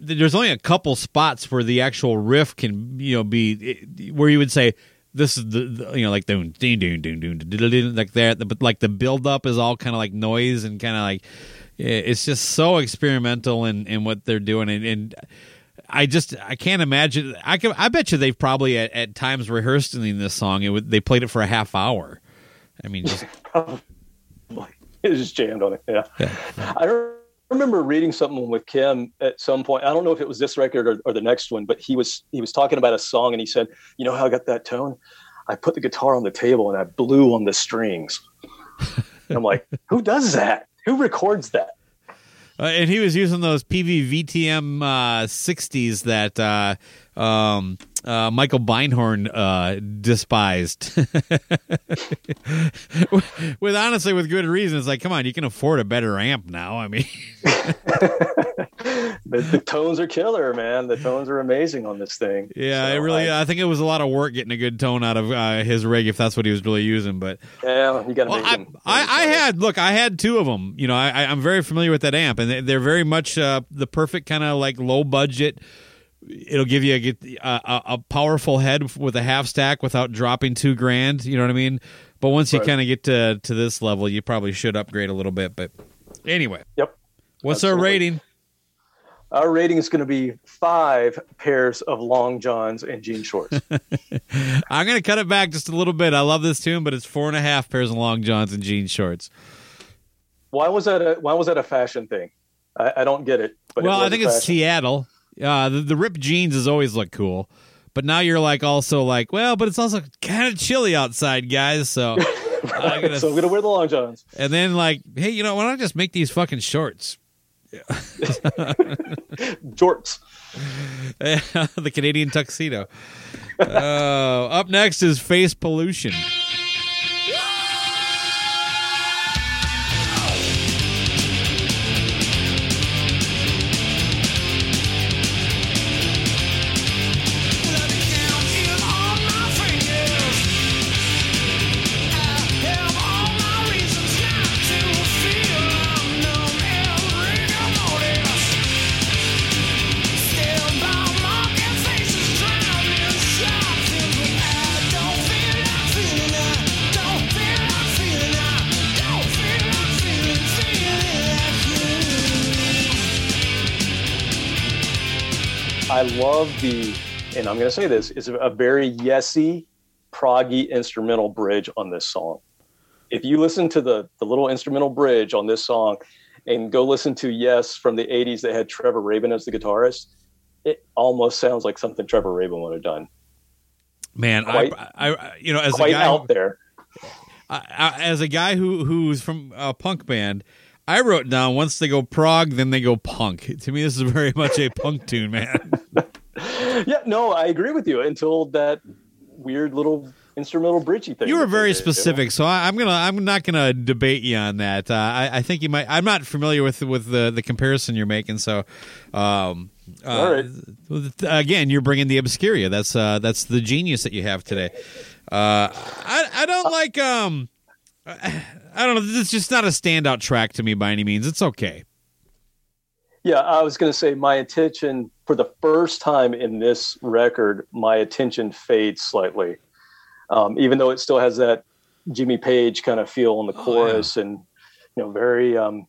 There's only a couple spots where the actual riff can you know be where you would say this is the, the you know like doon doon doon doon doon doon, doon, like that, but like the build up is all kind of like noise and kind of like it's just so experimental in in what they're doing, and, and I just I can't imagine. I can I bet you they've probably at, at times rehearsed in this song. It would, they played it for a half hour. I mean, just oh, it just jammed on it. Yeah. I re- remember reading something with Kim at some point. I don't know if it was this record or, or the next one, but he was he was talking about a song and he said, "You know how I got that tone? I put the guitar on the table and I blew on the strings." I'm like, "Who does that? Who records that?" Uh, and he was using those PV VTM uh, 60s that uh, um, uh, Michael Beinhorn uh, despised. with honestly, with good reason. It's like, come on, you can afford a better amp now. I mean, The, the tones are killer, man. The tones are amazing on this thing. yeah, So it really. I- I, think it was a lot of work getting a good tone out of uh, his rig if that's what he was really using. But yeah, you got to Well, I. I, I had look, I had two of them. You know, I, I, I'm very familiar with that amp, and they- they're very much uh, the perfect kind of like low budget. It'll give you a, a, a, powerful head with a half stack without dropping two grand. You know what I mean? But once you kind of get to to this level, you probably should upgrade a little bit. But anyway, Yep. what's our rating? Our rating is going to be five pairs of long johns and jean shorts. I'm gonna cut it back just a little bit. I love this tune, but it's four and a half pairs of long johns and jean shorts. why was that a why was that a fashion thing? I, I don't get it. But it well, was I think it's. Seattle. Uh, the, the ripped jeans has always looked cool, but now you're like also like, well, but it's also kind of chilly outside, guys. So, I'm gonna- so I'm gonna wear the long johns. and then like, hey, you know, why don't I just make these fucking shorts? Jorts. the Canadian tuxedo. Uh, up next is face pollution. I love the, and I'm going to say this, is a very yesy, proggy instrumental bridge on this song. If you listen to the the little instrumental bridge on this song, and go listen to Yes from the '80s that had Trevor Rabin as the guitarist, it almost sounds like something Trevor Rabin would have done. Man, Quite- I, I, you know, as a guy, out there. I, I, as a guy who who's from a punk band, I wrote down once they go prog, then they go punk. To me, this is very much a punk tune, man. Yeah, no, I agree with you until that weird little instrumental bridgey thing. You were very specific, so I, I'm gonna I'm not gonna debate you on that. Uh, I, I think you might. I'm not familiar with with the the comparison you're making, so. Um, uh, All right. Again, you're bringing the obscuria. That's uh, that's the genius that you have today. Uh, I I don't like um, I I don't know. It's just not a standout track to me by any means. It's okay. Yeah, I was going to say my attention for the first time in this record, my attention fades slightly, um, even though it still has that Jimmy Page kind of feel in the Oh, chorus, and you know, very, um,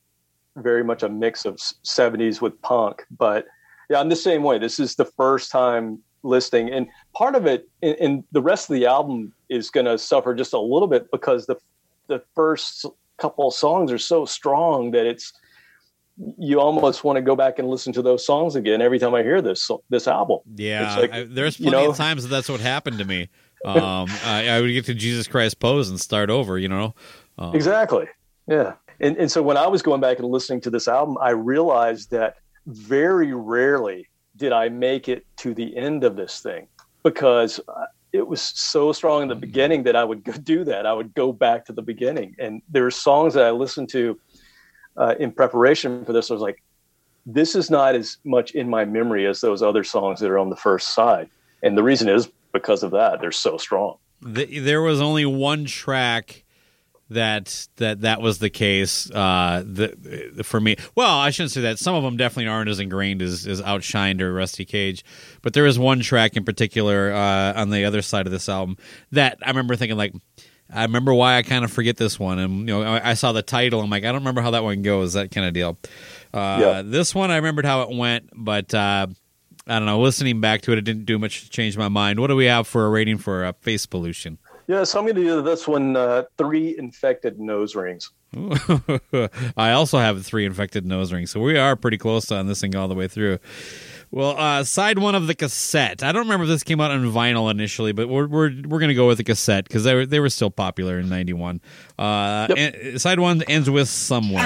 very much a mix of '70s with punk. But yeah, I'm the same way. This is the first time listening, and part of it, and the rest of the album is going to suffer just a little bit because the the first couple of songs are so strong that it's you almost want to go back and listen to those songs again every time I hear this this album. Yeah, like, I, there's you plenty know- of times that that's what happened to me. Um, I, I would get to Jesus Christ pose and start over. You know. Um, Exactly. Yeah. And and so when I was going back and listening to this album, I realized that very rarely did I make it to the end of this thing because uh, it was so strong in the beginning that I would go do that. I would go back to the beginning. And there are songs that I listened to uh, in preparation for this. I was like, this is not as much in my memory as those other songs that are on the first side. And the reason is because of that. They're so strong. the, there was only one track that that that was the case uh the, for me well i shouldn't say that some of them definitely aren't as ingrained as, as outshined or rusty cage but there is one track in particular uh on the other side of this album that i remember thinking like i remember why i kind of forget this one and you know I, I saw the title i'm like i don't remember how that one goes that kind of deal uh Yeah. this one i remembered how it went but uh I don't know. Listening back to it, it didn't do much to change my mind. What do we have for a rating for uh, face pollution? Yeah, so I'm going to do this one uh, three infected nose rings. I also have three infected nose rings, so we are pretty close on this thing all the way through. Well, uh, side one of the cassette. I don't remember if this came out on vinyl initially, but we're we're, we're going to go with the cassette because they were they were still popular in '91. Uh, and- side one ends with somewhere.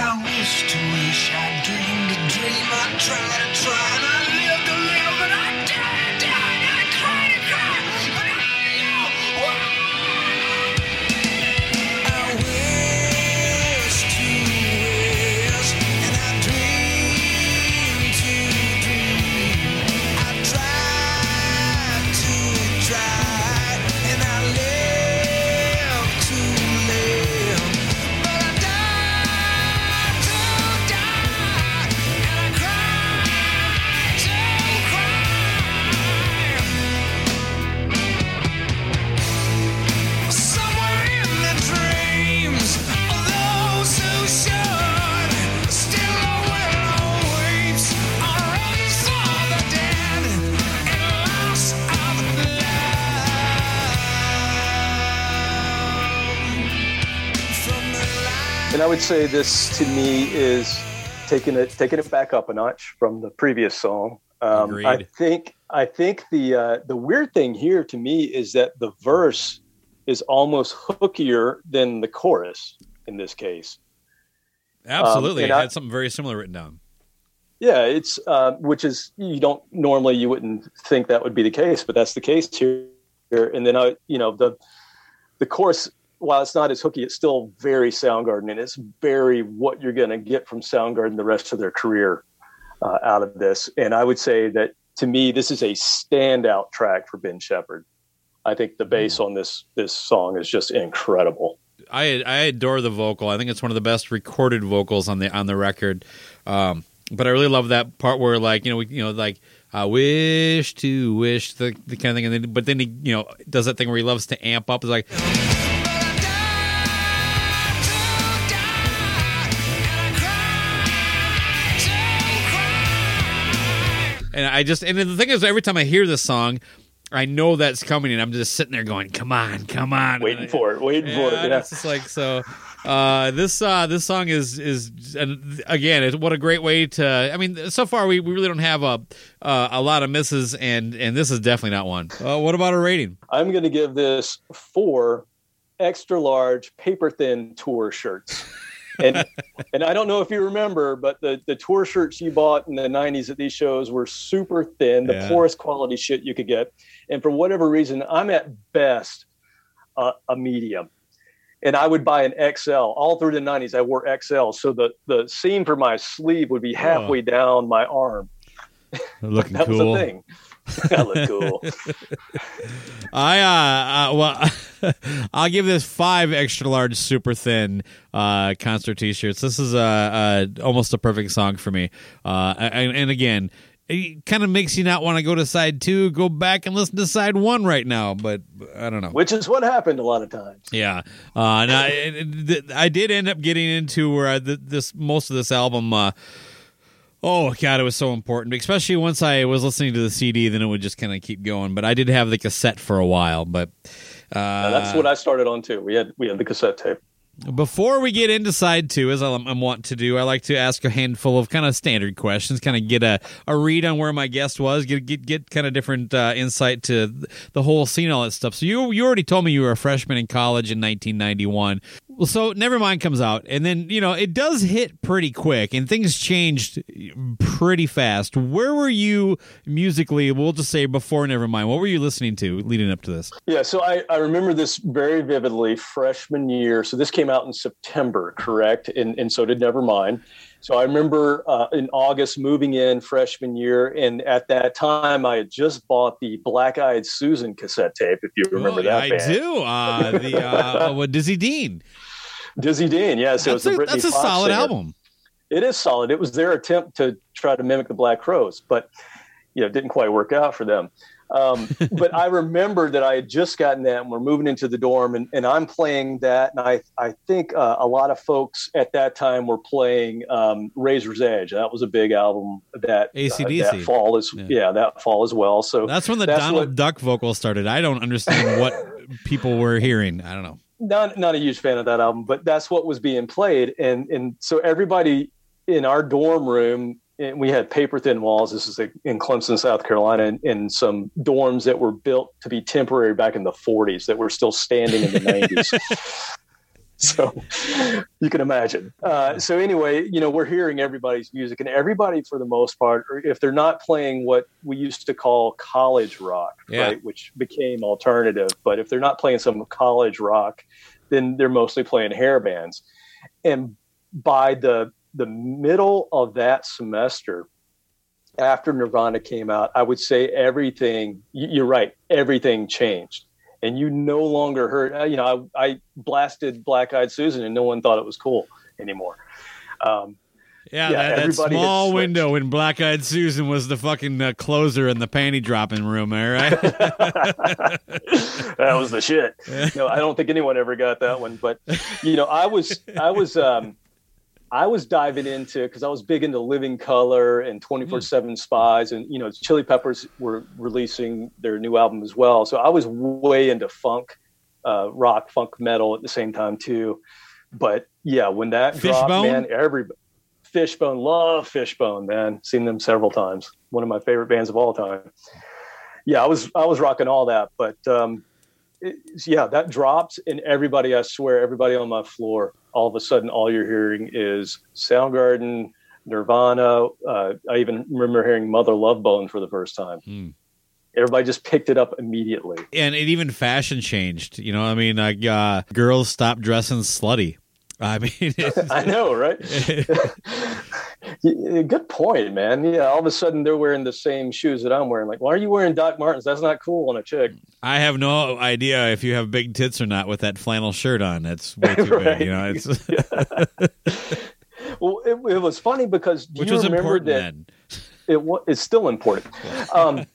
Would say this to me is taking it taking it back up a notch from the previous song. Um, I think I think the uh, the weird thing here to me is that the verse is almost hookier than the chorus in this case. Absolutely, I I- had something very similar written down. Yeah, it's uh, which is you don't normally you wouldn't think that would be the case, but that's the case here. And then I, you know, the the chorus, while it's not as hooky, it's still very Soundgarden, and it's very what you're going to get from Soundgarden the rest of their career uh, out of this. And I would say that to me, this is a standout track for Ben Shepherd. I think the bass on this this song is just incredible. I I adore the vocal. I think it's one of the best recorded vocals on the on the record. Um, but I really love that part where like you know we, you know like I wish to wish the, the kind of thing, and then but then he you know does that thing where he loves to amp up. It's like and I just and the thing is, every time I hear this song, I know that's coming, and I'm just sitting there going, "Come on, come on!" Waiting I- for it, waiting for it. Yeah. It's just like so. Uh, this uh, this song is is and again, it's what a great way to. I mean, so far we, we really don't have a uh, a lot of misses, and and this is definitely not one. Uh, what about a rating? I'm going to give this four extra large paper thin tour shirts. And and I don't know if you remember, but the the tour shirts you bought in the 90s at these shows were super thin, the Yeah. poorest quality shit you could get. And for whatever reason, I'm at best uh, a medium. And I would buy an XL. All through the 90s, I wore XL. So the, the seam for my sleeve would be halfway down my arm. Looking That cool. was a thing. that looked cool. I uh, uh well, I'll give this five extra large, super thin uh concert T-shirts. This is uh, uh almost a perfect song for me. Uh, and, and again, it kind of makes you not want to go to side two. Go back and listen to side one right now, but I don't know. Which is what happened a lot of times. Yeah, uh, and I, I did end up getting into where I, this most of this album. Uh, oh God, it was so important, especially once I was listening to the CD. Then it would just kind of keep going. But I did have the cassette for a while. But uh, Uh, that's what I started on too. We had we had the cassette tape. before we get into side two, as I'm, I'm want to do, I like to ask a handful of kind of standard questions, kind of get a, a read on where my guest was, get get get kind of different uh, insight to the whole scene, all that stuff. So you you already told me you were a freshman in college in 1991. Well, so Nevermind comes out, and then you know it does hit pretty quick, and things changed pretty fast. Where were you musically? We'll just say before Nevermind. What were you listening to leading up to this? Yeah, so I, I remember this very vividly freshman year. So this came out in September, correct? And and so did Nevermind. So I remember uh, in August moving in freshman year, and at that time I had just bought the Black Eyed Susan cassette tape. If you remember Oh, that I band, do. Uh, the uh, what Dizzy Dean. Dizzy Dean. Yeah, so that's it's the a, Britny that's a Fox solid singer. album. It is solid. It was their attempt to try to mimic the Black Crowes, but you know, it didn't quite work out for them. Um, but I remember that I had just gotten that, and we're moving into the dorm, and, and I'm playing that, and I I think uh, a lot of folks at that time were playing um, Razor's Edge. That was a big album that uh, that fall as Yeah. yeah. that fall as well. So That's when the That's Donald what- Duck vocal started. I don't understand what people were hearing. I don't know. Not not a huge fan of that album, but that's what was being played, and and so everybody in our dorm room, and we had paper thin walls. This is in Clemson, South Carolina, and, and some dorms that were built to be temporary back in the 40s that were still standing in the 90s. so you can imagine. Uh, so anyway, you know, we're hearing everybody's music, and everybody, for the most part, if they're not playing what we used to call college rock, Yeah. right, which became alternative, but if they're not playing some college rock, then they're mostly playing hair bands. And by the the middle of that semester, after Nirvana came out, I would say everything. You're right, everything changed, and you no longer heard. uh, You know, I, I blasted Black Eyed Susan, and no one thought it was cool anymore. Um, Yeah, Yeah, that, that small window when Black Eyed Susan was the fucking uh, closer in the panty dropping room, all right? that was the shit. No, I don't think anyone ever got that one. But you know, I was I was um I was diving into because I was big into Living Colour and Twenty Four Seven Spyz, and you know, Chili Peppers were releasing their new album as well. So I was way into funk, uh, rock, funk, metal at the same time too. But yeah, when that dropped, Fishbone? man, every Fishbone, love Fishbone, man. Seen them several times. One of my favorite bands of all time. Yeah, I was I was rocking all that, but um, yeah, that drops, and everybody, I swear, everybody on my floor, all of a sudden, all you're hearing is Soundgarden, Nirvana. Uh, I even remember hearing Mother Love Bone for the first time. Hmm. Everybody just picked it up immediately. and it even fashion changed. You know, I mean, like uh, girls stopped dressing slutty. I mean, I know, right? Good point, man. Yeah, all of a sudden they're wearing the same shoes that I'm wearing. Like, why are you wearing Doc Martens? That's not cool on a chick. I have no idea if you have big tits or not with that flannel shirt on. That's way too big. You know, it's Well, it, it was funny because do which you was remember important that then. it wa- it's still important. Um,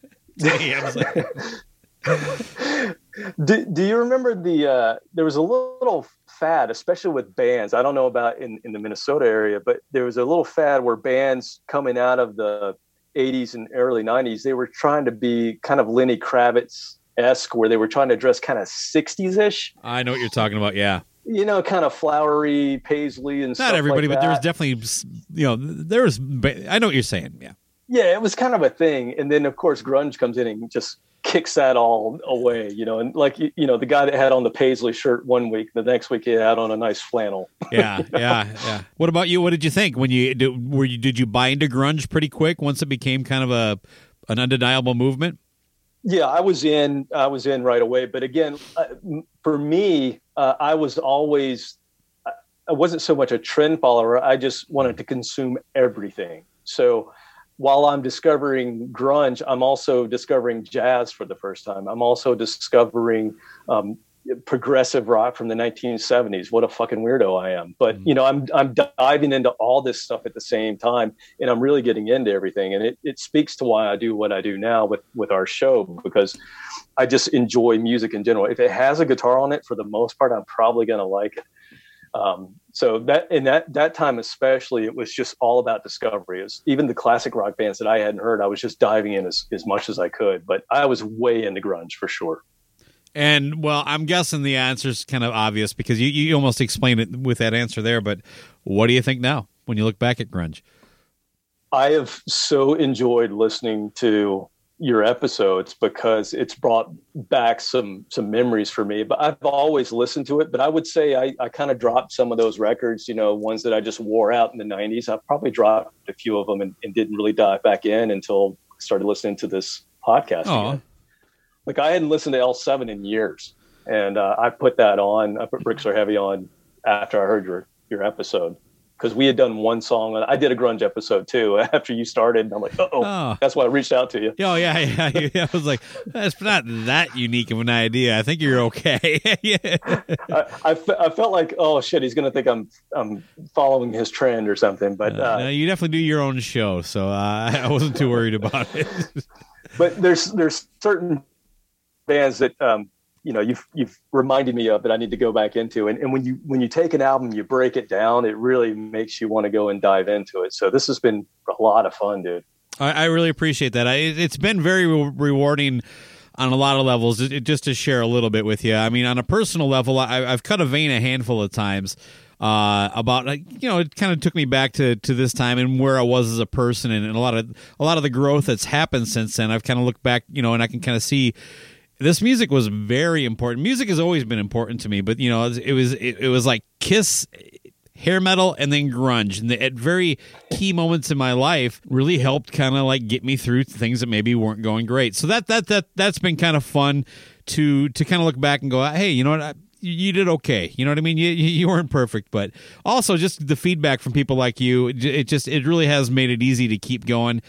do, do you remember the uh, there was a little fad especially with bands i don't know about in, in the minnesota area but there was a little fad where bands coming out of the '80s and early '90s, they were trying to be kind of Lenny Kravitz esque, where they were trying to dress kind of '60s ish. I know what you're talking about. Yeah, You know, kind of flowery paisley and stuff not everybody, like but there was definitely, you know, there was. I know what you're saying. Yeah, yeah, it was kind of a thing. And then of course grunge comes in and just kicks that all away, you know. And like you, you know, the guy that had on the paisley shirt one week, the next week he had on a nice flannel. yeah, yeah, yeah. What about you? What did you think when you did, were you did you buy into grunge pretty quick once it became kind of a an undeniable movement? Yeah, I was in. I was in right away. But again, uh, for me, uh, I was always. I- I wasn't so much a trend follower. I just wanted to consume everything. So, while I'm discovering grunge, I'm also discovering jazz for the first time. I'm also discovering um, progressive rock from the 1970s. What a fucking weirdo I am! But you know, I'm I'm diving into all this stuff at the same time, and I'm really getting into everything. And it, it speaks to why I do what I do now with with our show because I just enjoy music in general. If it has a guitar on it, for the most part, I'm probably going to like it. Um, so that in that that time especially, it was just all about discovery. It's, even the classic rock bands that I hadn't heard, I was just diving in as, as much as I could. But I was way into grunge for sure. And well, I'm guessing the answer's kind of obvious because you, you almost explained it with that answer there. But what do you think now when you look back at grunge? I have so enjoyed listening to your episodes because it's brought back some some memories for me. But I've always listened to it. But I would say I, I kind of dropped some of those records, you know, ones that I just wore out in the '90s. I probably dropped a few of them and, and didn't really dive back in until I started listening to this podcast. Like I hadn't listened to L7 in years, and uh, I put that on. I put Bricks Are Heavy on after I heard your your episode because we had done one song. I did a grunge episode too after you started. And I'm like, Oh. that's why I reached out to you. Oh yeah, yeah, yeah. I was like, that's not that unique of an idea. I think you're okay. yeah. I, I, fe- I felt like, oh shit, he's gonna think I'm I'm following his trend or something. But Uh, uh, no, you definitely do your own show, so uh, I wasn't too worried about it. but there's there's certain bands that um, you know you've you've reminded me of that I need to go back into. And, and when you when you take an album, you break it down, it really makes you want to go and dive into it. So this has been a lot of fun, dude. I, I really appreciate that. I, it- it's been very re- rewarding on a lot of levels. It, it- just to share a little bit with you. I mean, on a personal level, I, I've cut a vein a handful of times. Uh, about you know, it kind of took me back to, to this time and where I was as a person, and, and a lot of a lot of the growth that's happened since then. I've kind of looked back, you know, and I can kind of see this music was very important. Music has always been important to me, but you know, it was it was, it, was like Kiss, hair metal, and then grunge, and the, at very key moments in my life, really helped kind of like get me through things that maybe weren't going great. So that that that that's been kind of fun to to kind of look back and go, hey, you know what. I, you did okay. You know what I mean? You you weren't perfect, but also just the feedback from people like you, it just it really has made it easy to keep going.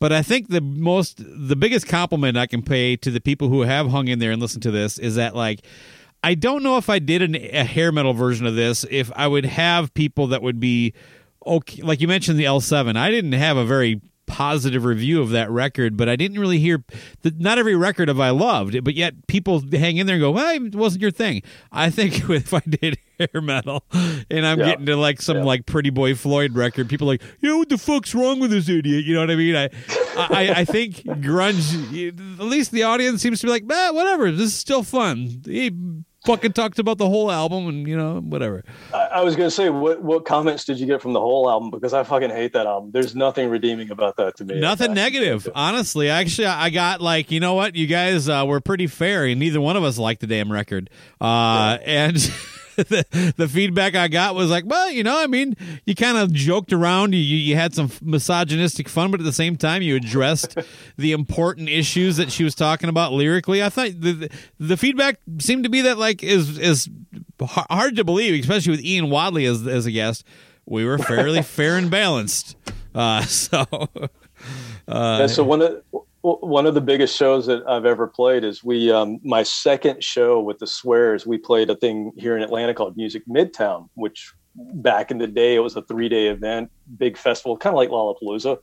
But I think the most, the biggest compliment I can pay to the people who have hung in there and listened to this is that, like, I don't know if I did an, a hair metal version of this, if I would have people that would be okay. Like you mentioned the L7, I didn't have a very positive review of that record, but I didn't really hear that. Not every record have I loved, but yet people hang in there and go, "Well, it wasn't your thing." I think if I did hair metal and I'm Yeah. getting to like some Yeah. like Pretty Boy Floyd record, people are like, "Yo, what the fuck's wrong with this idiot?" You know what I mean? I, I, I think grunge. At least the audience seems to be like, "Man, whatever. This is still fun." He fucking talked about the whole album and you know whatever. I, I was gonna say, what what comments did you get from the whole album? Because I fucking hate that album. There's nothing redeeming about that to me. Nothing negative, honestly. Actually, I got like, you know what? You guys uh, were pretty fair, and neither one of us liked the damn record. Uh, And the, the feedback I got was like, well, you know, I mean, you kind of joked around, you, you had some misogynistic fun, but at the same time, you addressed the important issues that she was talking about lyrically. I thought the the, the feedback seemed to be that like is is hard to believe, especially with Ian Wadley as as a guest. We were fairly fair and balanced. Uh, so. Yeah, so one of one of the biggest shows that I've ever played is we um, my second show with the Swears. We played a thing here in Atlanta called Music Midtown, which back in the day it was a three day event, big festival, kind of like Lollapalooza,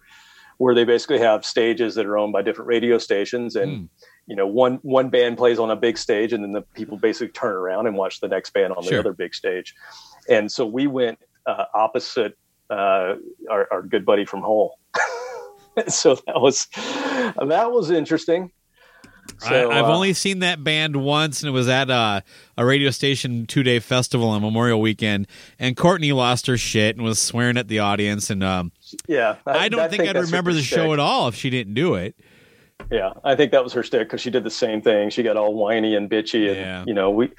where they basically have stages that are owned by different radio stations, and you know one one band plays on a big stage, and then the people basically turn around and watch the next band on the Sure. other big stage. And so we went uh, opposite uh, our, our good buddy from Hole. so that was that was interesting. So, I, I've uh, only seen that band once, and it was at uh, a radio station two day festival on Memorial Weekend. And Courtney lost her shit and was swearing at the audience. And um, yeah. I don't think, I'd remember the show at all if she didn't do it. Yeah, I think that was her stick because she did the same thing. She got all whiny and bitchy, and Yeah. you know we,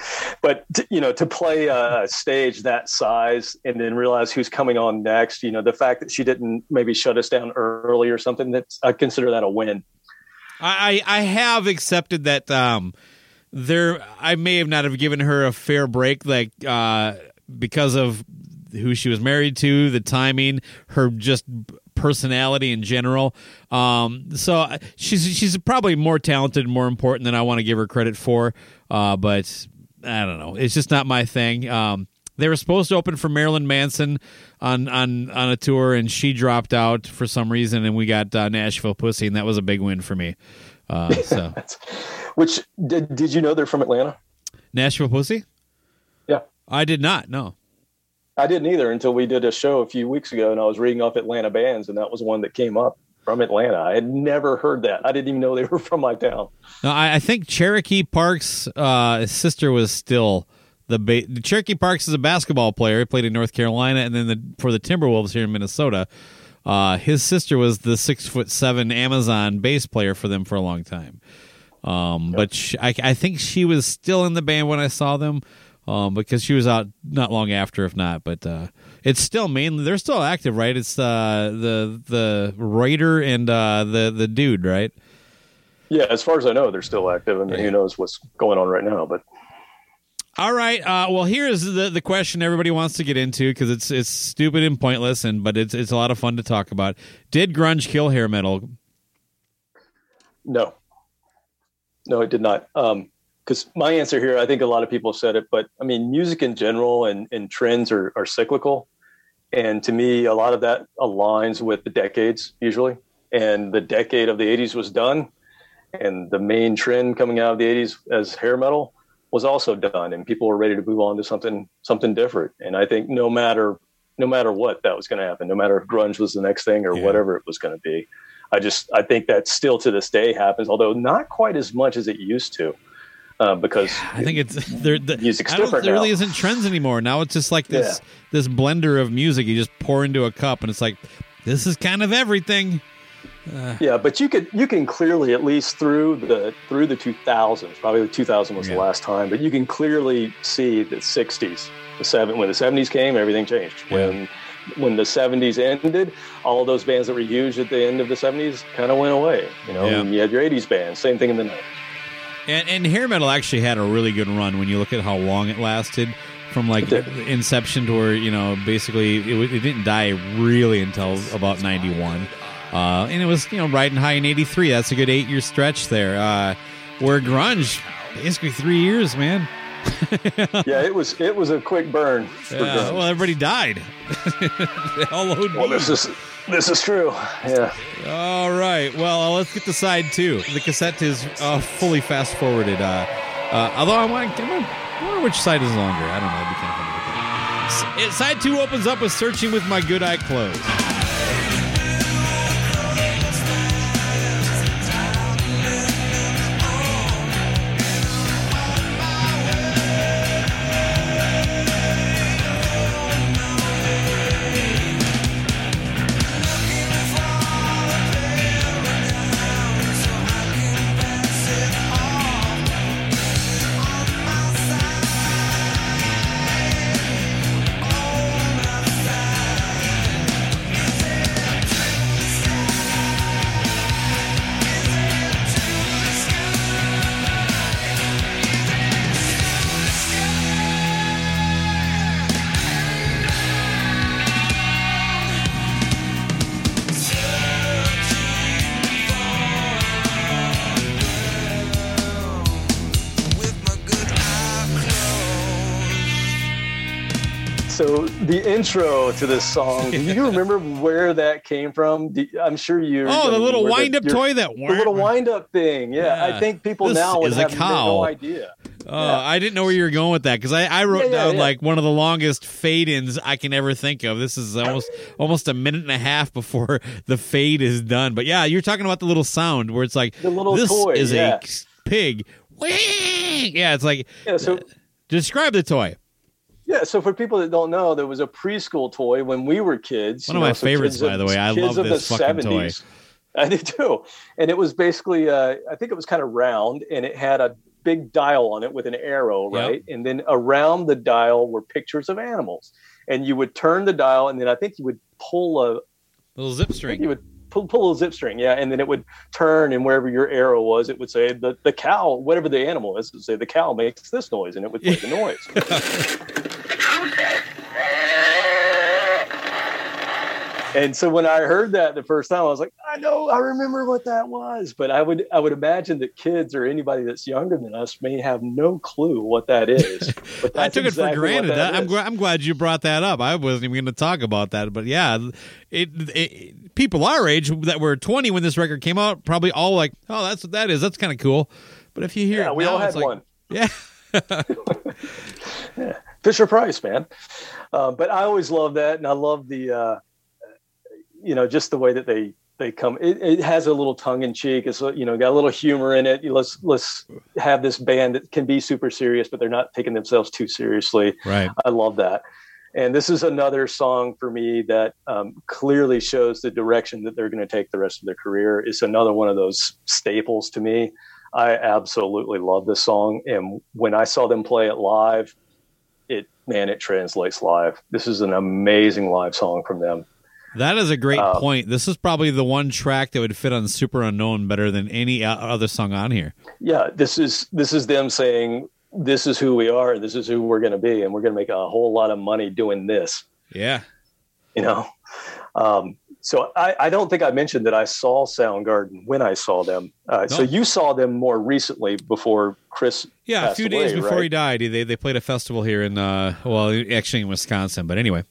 but t- you know to play a stage that size and then realize who's coming on next. You know the fact that she didn't maybe shut us down early or something. That's I consider that a win. I, I I have accepted that um there I may have not have given her a fair break like uh because of who she was married to, the timing, her just personality in general. Um so she's she's probably more talented and more important than I want to give her credit for. Uh but I don't know. It's just not my thing. Um they were supposed to open for Marilyn Manson on on on a tour, and she dropped out for some reason, and we got uh, Nashville Pussy, and that was a big win for me. Uh, so Which did did you know they're from Atlanta? Nashville Pussy, Yeah, I did not know. I didn't either until we did a show a few weeks ago, and I was reading off Atlanta bands, and that was one that came up from Atlanta. I had never heard that. I didn't even know they were from my town. No, I, I think Cherokee Parks' uh, sister was still the ba- Cherokee Parks is a basketball player. He played in North Carolina, and then the, for the Timberwolves here in Minnesota. Uh, his sister was the six foot seven Amazon bass player for them for a long time. Um, But she, I, I think she was still in the band when I saw them, um, because she was out not long after, if not. But uh, it's still mainly they're still active, right? It's uh, the the writer and uh, the the dude, right? Yeah, as far as I know, they're still active, and who knows what's going on right now. But All right. Uh, well, here's the the question everybody wants to get into because it's it's stupid and pointless, and but it's it's a lot of fun to talk about. Did grunge kill hair metal? No, no, it did not. Because my answer here, I think a lot of people said it, but I mean, music in general and, and trends are, are cyclical. And to me, a lot of that aligns with the decades usually. And the decade of the 80s was done. And the main trend coming out of the 80s as hair metal was also done. And people were ready to move on to something something different. And I think no matter no matter what that was going to happen, no matter if grunge was the next thing or Yeah. whatever it was going to be, I just I think that still to this day happens, although not quite as much as it used to, uh, because I think it's there. The, Music's I different there really isn't trends anymore. Now it's just like this this blender of music. You just pour into a cup, and it's like this is kind of everything. yeah, but you could you can clearly at least through the through the 2000s, probably the 2000 was Yeah. the last time, but you can clearly see the 60s, the seven when the 70s came, everything changed. When when the 70s ended, all those bands that were huge at the end of the 70s kind of went away. You know, Yeah. you had your 80s bands, same thing in the 90s. And, and hair metal actually had a really good run when you look at how long it lasted. From like inception to where you know basically it, it didn't die really until about ninety one, uh, and it was you know riding high in eighty three. That's a good eight year stretch there. Uh, where grunge basically three years, man. yeah, it was it was a quick burn. Yeah, well, everybody died. All Well, this is this is true. Yeah. All right. Well, uh, let's get to side two. The cassette is uh, fully fast forwarded. Uh, uh, although I want, want- I wonder which side is longer. I don't know. It'd be kind of fun to look at. S- it- Side two opens up with searching with my good eye closed. The intro to this song, do you remember where that came from? I'm sure you. Oh, the little wind-up toy that The little wind up thing. Yeah, Yeah. I think people This now would is a have cow. no idea. Oh, I didn't know where you were going with that because I, I wrote Yeah, down like one of the longest fade ins I can ever think of. This is almost almost a minute and a half before the fade is done. But yeah, you're talking about the little sound where it's like The little this toy, is a pig. Yeah, it's like Yeah, so uh, describe the toy. Yeah, so for people that don't know, there was a preschool toy when we were kids. One of my so favorites, of- by the way. I love this fucking toy. I did too, and it was basically, uh, I think it was kind of round, and it had a big dial on it with an arrow, Yep. right? And then around the dial were pictures of animals, and you would turn the dial, and then I think you would pull a Little zip string. you would pull, pull a zip string, yeah, and then it would turn, and wherever your arrow was, it would say the, the cow, whatever the animal is, it would say the cow makes this noise, and it would play the noise. and so when I heard that the first time, I was like, I know, I remember what that was, but I would I would imagine that kids or anybody that's younger than us may have no clue what that is. But I took it for granted. that I'm, is. gl- I'm glad you brought that up. I wasn't even going to talk about that, but yeah, it, it people our age that were 20 when this record came out probably all like, oh, that's what that is. That's kind of cool. But if you hear, yeah, it we now, all had like, one. Yeah, Fisher Price, man. Uh, but I always love that, and I love the, uh, you know, just the way that they they come. It, it has a little tongue in cheek. It's you know got a little humor in it. Let's let's have this band that can be super serious, but they're not taking themselves too seriously. right. I love that. And this is another song for me that um, clearly shows the direction that they're going to take the rest of their career. It's another one of those staples to me. I absolutely love this song. And when I saw them play it live, it, man, it translates live. This is an amazing live song from them. That is a great Uh, point. This is probably the one track that would fit on Superunknown better than any other song on here. Yeah, this is, this is them saying, this is who we are. This is who we're going to be. And we're going to make a whole lot of money doing this. Yeah. you know um, so I, I don't think i mentioned that i saw soundgarden when i saw them uh, so you saw them more recently before chris Yeah, a few days before right? he died, they they played a festival here in uh well, actually in Wisconsin, but anyway.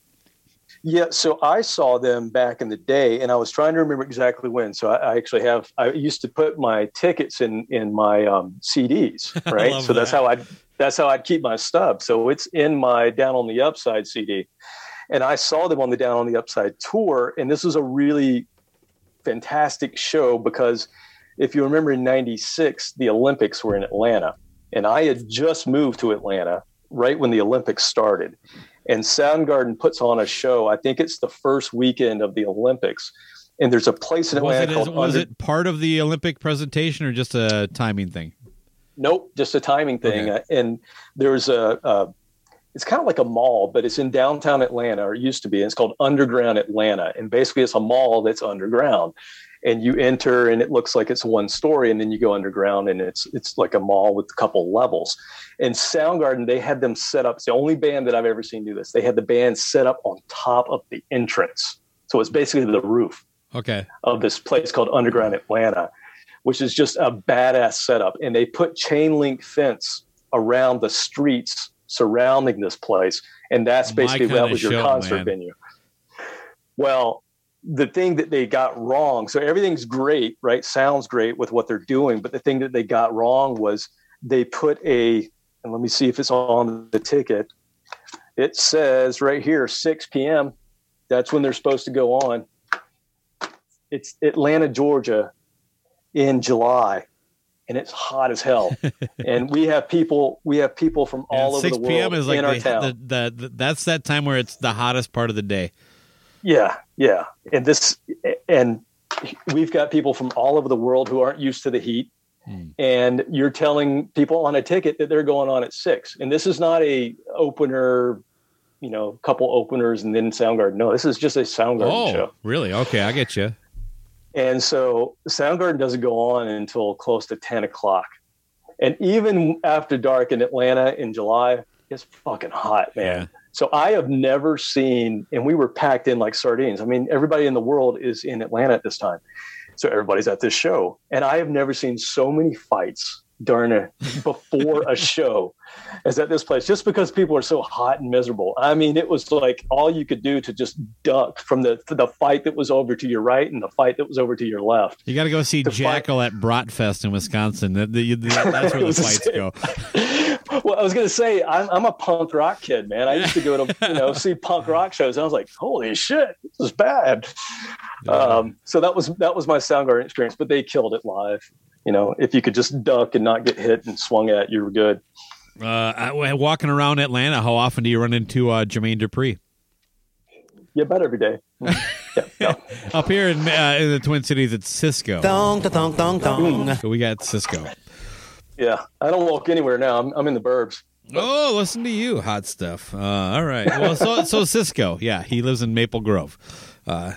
Yeah so i saw them back in the day and i was trying to remember exactly when. So i, I actually have i used to put my tickets in in my um, cds right? so that's how i that's how i'd keep my stub. So it's in my down on the upside cd and I saw them on the Down on the Upside tour, and this was a really fantastic show because if you remember in '96, the Olympics were in Atlanta, and I had just moved to Atlanta right when the Olympics started. And Soundgarden puts on a show. I think it's the first weekend of the Olympics, and there's a place in Was Atlanta it called was Under- it part of the Olympic presentation or just a timing thing? Nope, just a timing thing. Okay. Uh, and there's a, a it's kind of like a mall, but it's in downtown Atlanta, or it used to be. And it's called Underground Atlanta, and basically it's a mall that's underground. And you enter, and it looks like it's one story, and then you go underground, and it's it's like a mall with a couple levels. And Soundgarden, they had them set up. It's the only band that I've ever seen do this. They had the band set up on top of the entrance, so it's basically the roof Okay. of this place called Underground Atlanta, which is just a badass setup. And they put chain link fence around the streets surrounding this place. And that's basically that was your concert man. venue. Well, the thing that they got wrong, so everything's great, right? Sounds great with what they're doing, but the thing that they got wrong was they put a, and let me see if it's on the ticket. It says right here, 6 p.m. That's when they're supposed to go on it's Atlanta, Georgia in July and it's hot as hell. and we have people we have people from all over 6 the world p.m. is like in our town. the, the, the that's that time where it's the hottest part of the day. Yeah, yeah. And this and we've got people from all over the world who aren't used to the heat. Hmm. And you're telling people on a ticket that they're going on at six. And this is not a opener, you know, a couple openers and then Soundgarden. No, this is just a Soundgarden Oh, show. really? Okay, I get you. And so Soundgarden doesn't go on until close to 10 o'clock. And even after dark in Atlanta in July, it's fucking hot, man. So I have never seen, and we were packed in like sardines. I mean, everybody in the world is in Atlanta at this time. So everybody's at this show. And I have never seen so many fights darn it! before a show is at this place just because people are so hot and miserable. I mean, it was like all you could do to just duck from the the fight that was over to your right and the fight that was over to your left. You got to go see The fight- Jackal at Bratfest in Wisconsin. The- the- that's where the fights go. Well, I was gonna say I'm, I'm a punk rock kid, man. I used to go to you know see punk rock shows, and I was like, "Holy shit, this is bad." Um, so that was that was my Soundgarden experience, but they killed it live. You know, if you could just duck and not get hit and swung at, you were good. Uh, walking around Atlanta, how often do you run into uh, Jermaine Dupri? You bet every day. yeah, no. Up here in, uh, in the Twin Cities, it's Sisqo. Thong, thong, thong, thong. So we got Sisqo. yeah. I don't walk anywhere now. I'm, I'm in the burbs. Oh, listen to you, hot stuff. Uh, all right. Well, so so Sisqo, yeah, he lives in Maple Grove. Uh,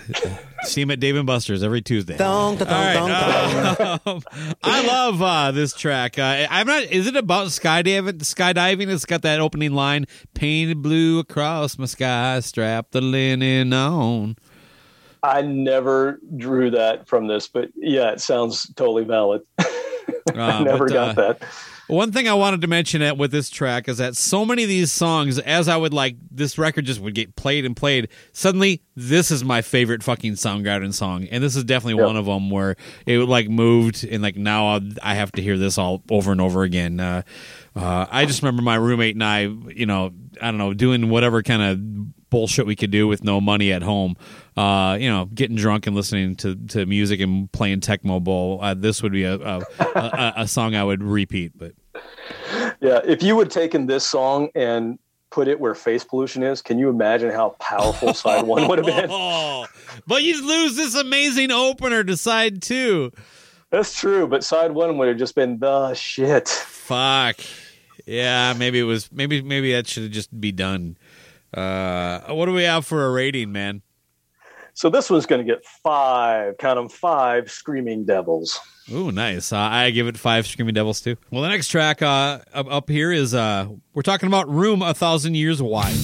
see him at Dave and Buster's every Tuesday. Thong, thong, All thong, right, thong. um, I love uh, this track. Uh, I'm not. Is it about skydiving? Skydiving. It's got that opening line: "Painted blue across my sky, strap the linen on." I never drew that from this, but yeah, it sounds totally valid. Uh, never but, got uh, that. One thing I wanted to mention at, with this track is that so many of these songs, as I would like, this record just would get played and played. Suddenly, this is my favorite fucking Soundgarden song, and this is definitely Yeah. one of them where it like moved, and like now I'll- I have to hear this all over and over again. Uh, uh, I just remember my roommate and I, you know, I don't know, doing whatever kind of bullshit we could do with no money at home. Uh, you know, getting drunk and listening to, to music and playing Tecmo Bowl. Uh, this would be a a, a a song I would repeat, but. Yeah, if you would taken this song and put it where face pollution is, can you imagine how powerful side one would have been? But you lose this amazing opener to side two. That's true, but side one would have just been the shit. Fuck. Yeah, maybe it was. Maybe maybe that should just be done. Uh, what do we have for a rating, man? So this one's going to get five, count them five screaming devils. Ooh, nice. Uh, I give it five Screaming Devils too. Well, the next track uh, up, here is uh, we're talking about "Room a Thousand Years Wide."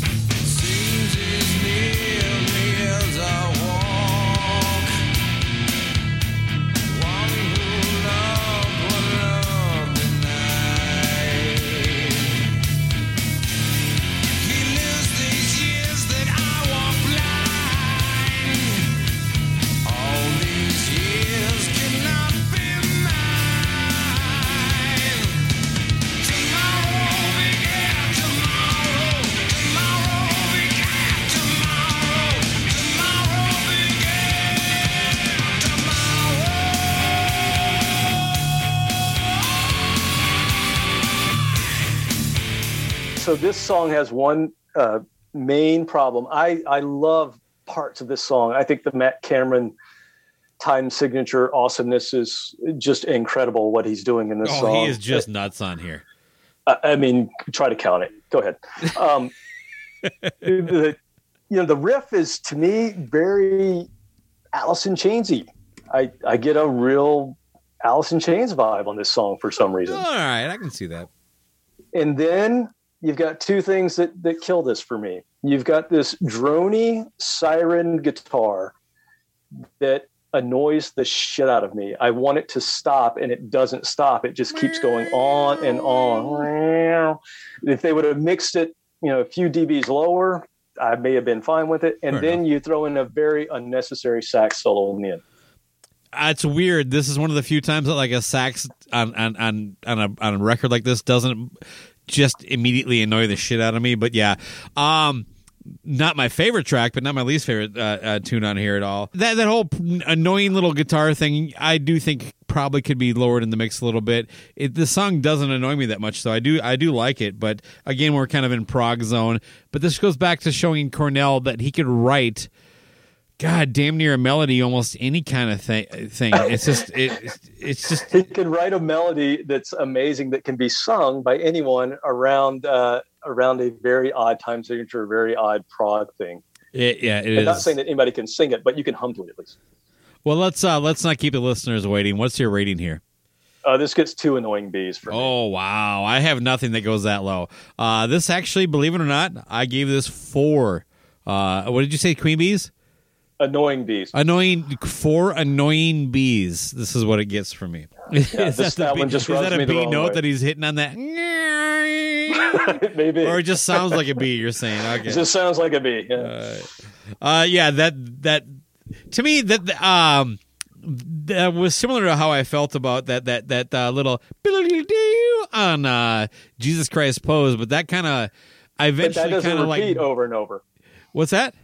Song has one uh, main problem. I, I love parts of this song. I think the Matt Cameron time signature awesomeness is just incredible what he's doing in this Oh, song. he is just nuts on here. I I mean, try to count it. Go ahead. Um, the, you know, the riff is to me very Alice in Chainsy. I I get a real Alice in Chains vibe on this song for some reason. All right, I can see that. And then you've got two things that that kill this for me. You've got this drony siren guitar that annoys the shit out of me. I want it to stop and it doesn't stop. It just keeps going on and on. If they would have mixed it, you know, a few dBs lower, I may have been fine with it. And Fair then you throw in a very unnecessary sax solo in the end. It's weird. This is one of the few times that like a sax on on on on a on a record like this doesn't just immediately annoy the shit out of me. But yeah, um, not my favorite track, but not my least favorite uh, uh, tune on here at all. That that whole annoying little guitar thing, I do think probably could be lowered in the mix a little bit. It, the song doesn't annoy me that much, so I do I do like it. But again, we're kind of in prog zone. But this goes back to showing Cornell that he could write. God, damn near a melody, almost any kind of thing. Thing. It's just, it, it's just, He can write a melody that's amazing that can be sung by anyone around uh, around a very odd time signature, very odd prog thing. it, yeah, it I'm not saying that anybody can sing it, but you can hum to it at least. Well, let's uh let's not keep the listeners waiting. What's your rating here? Uh, this gets two annoying bees for me. Oh wow, I have nothing that goes that low. Uh, this actually, believe it or not, I gave this four. Uh, what did you say, Queen Bees? Annoying bees. Annoying four annoying bees. This is what it gets for me. is this- the that bee- is that a bee note way. that he's hitting on that? Maybe or it just sounds like a bee. You're saying okay. It just sounds like a bee. Yeah. Uh, yeah, that that to me that um that was similar to how I felt about that that that uh, little on uh, Jesus Christ pose, but that kind of I that eventually kind of like over and over. what's that?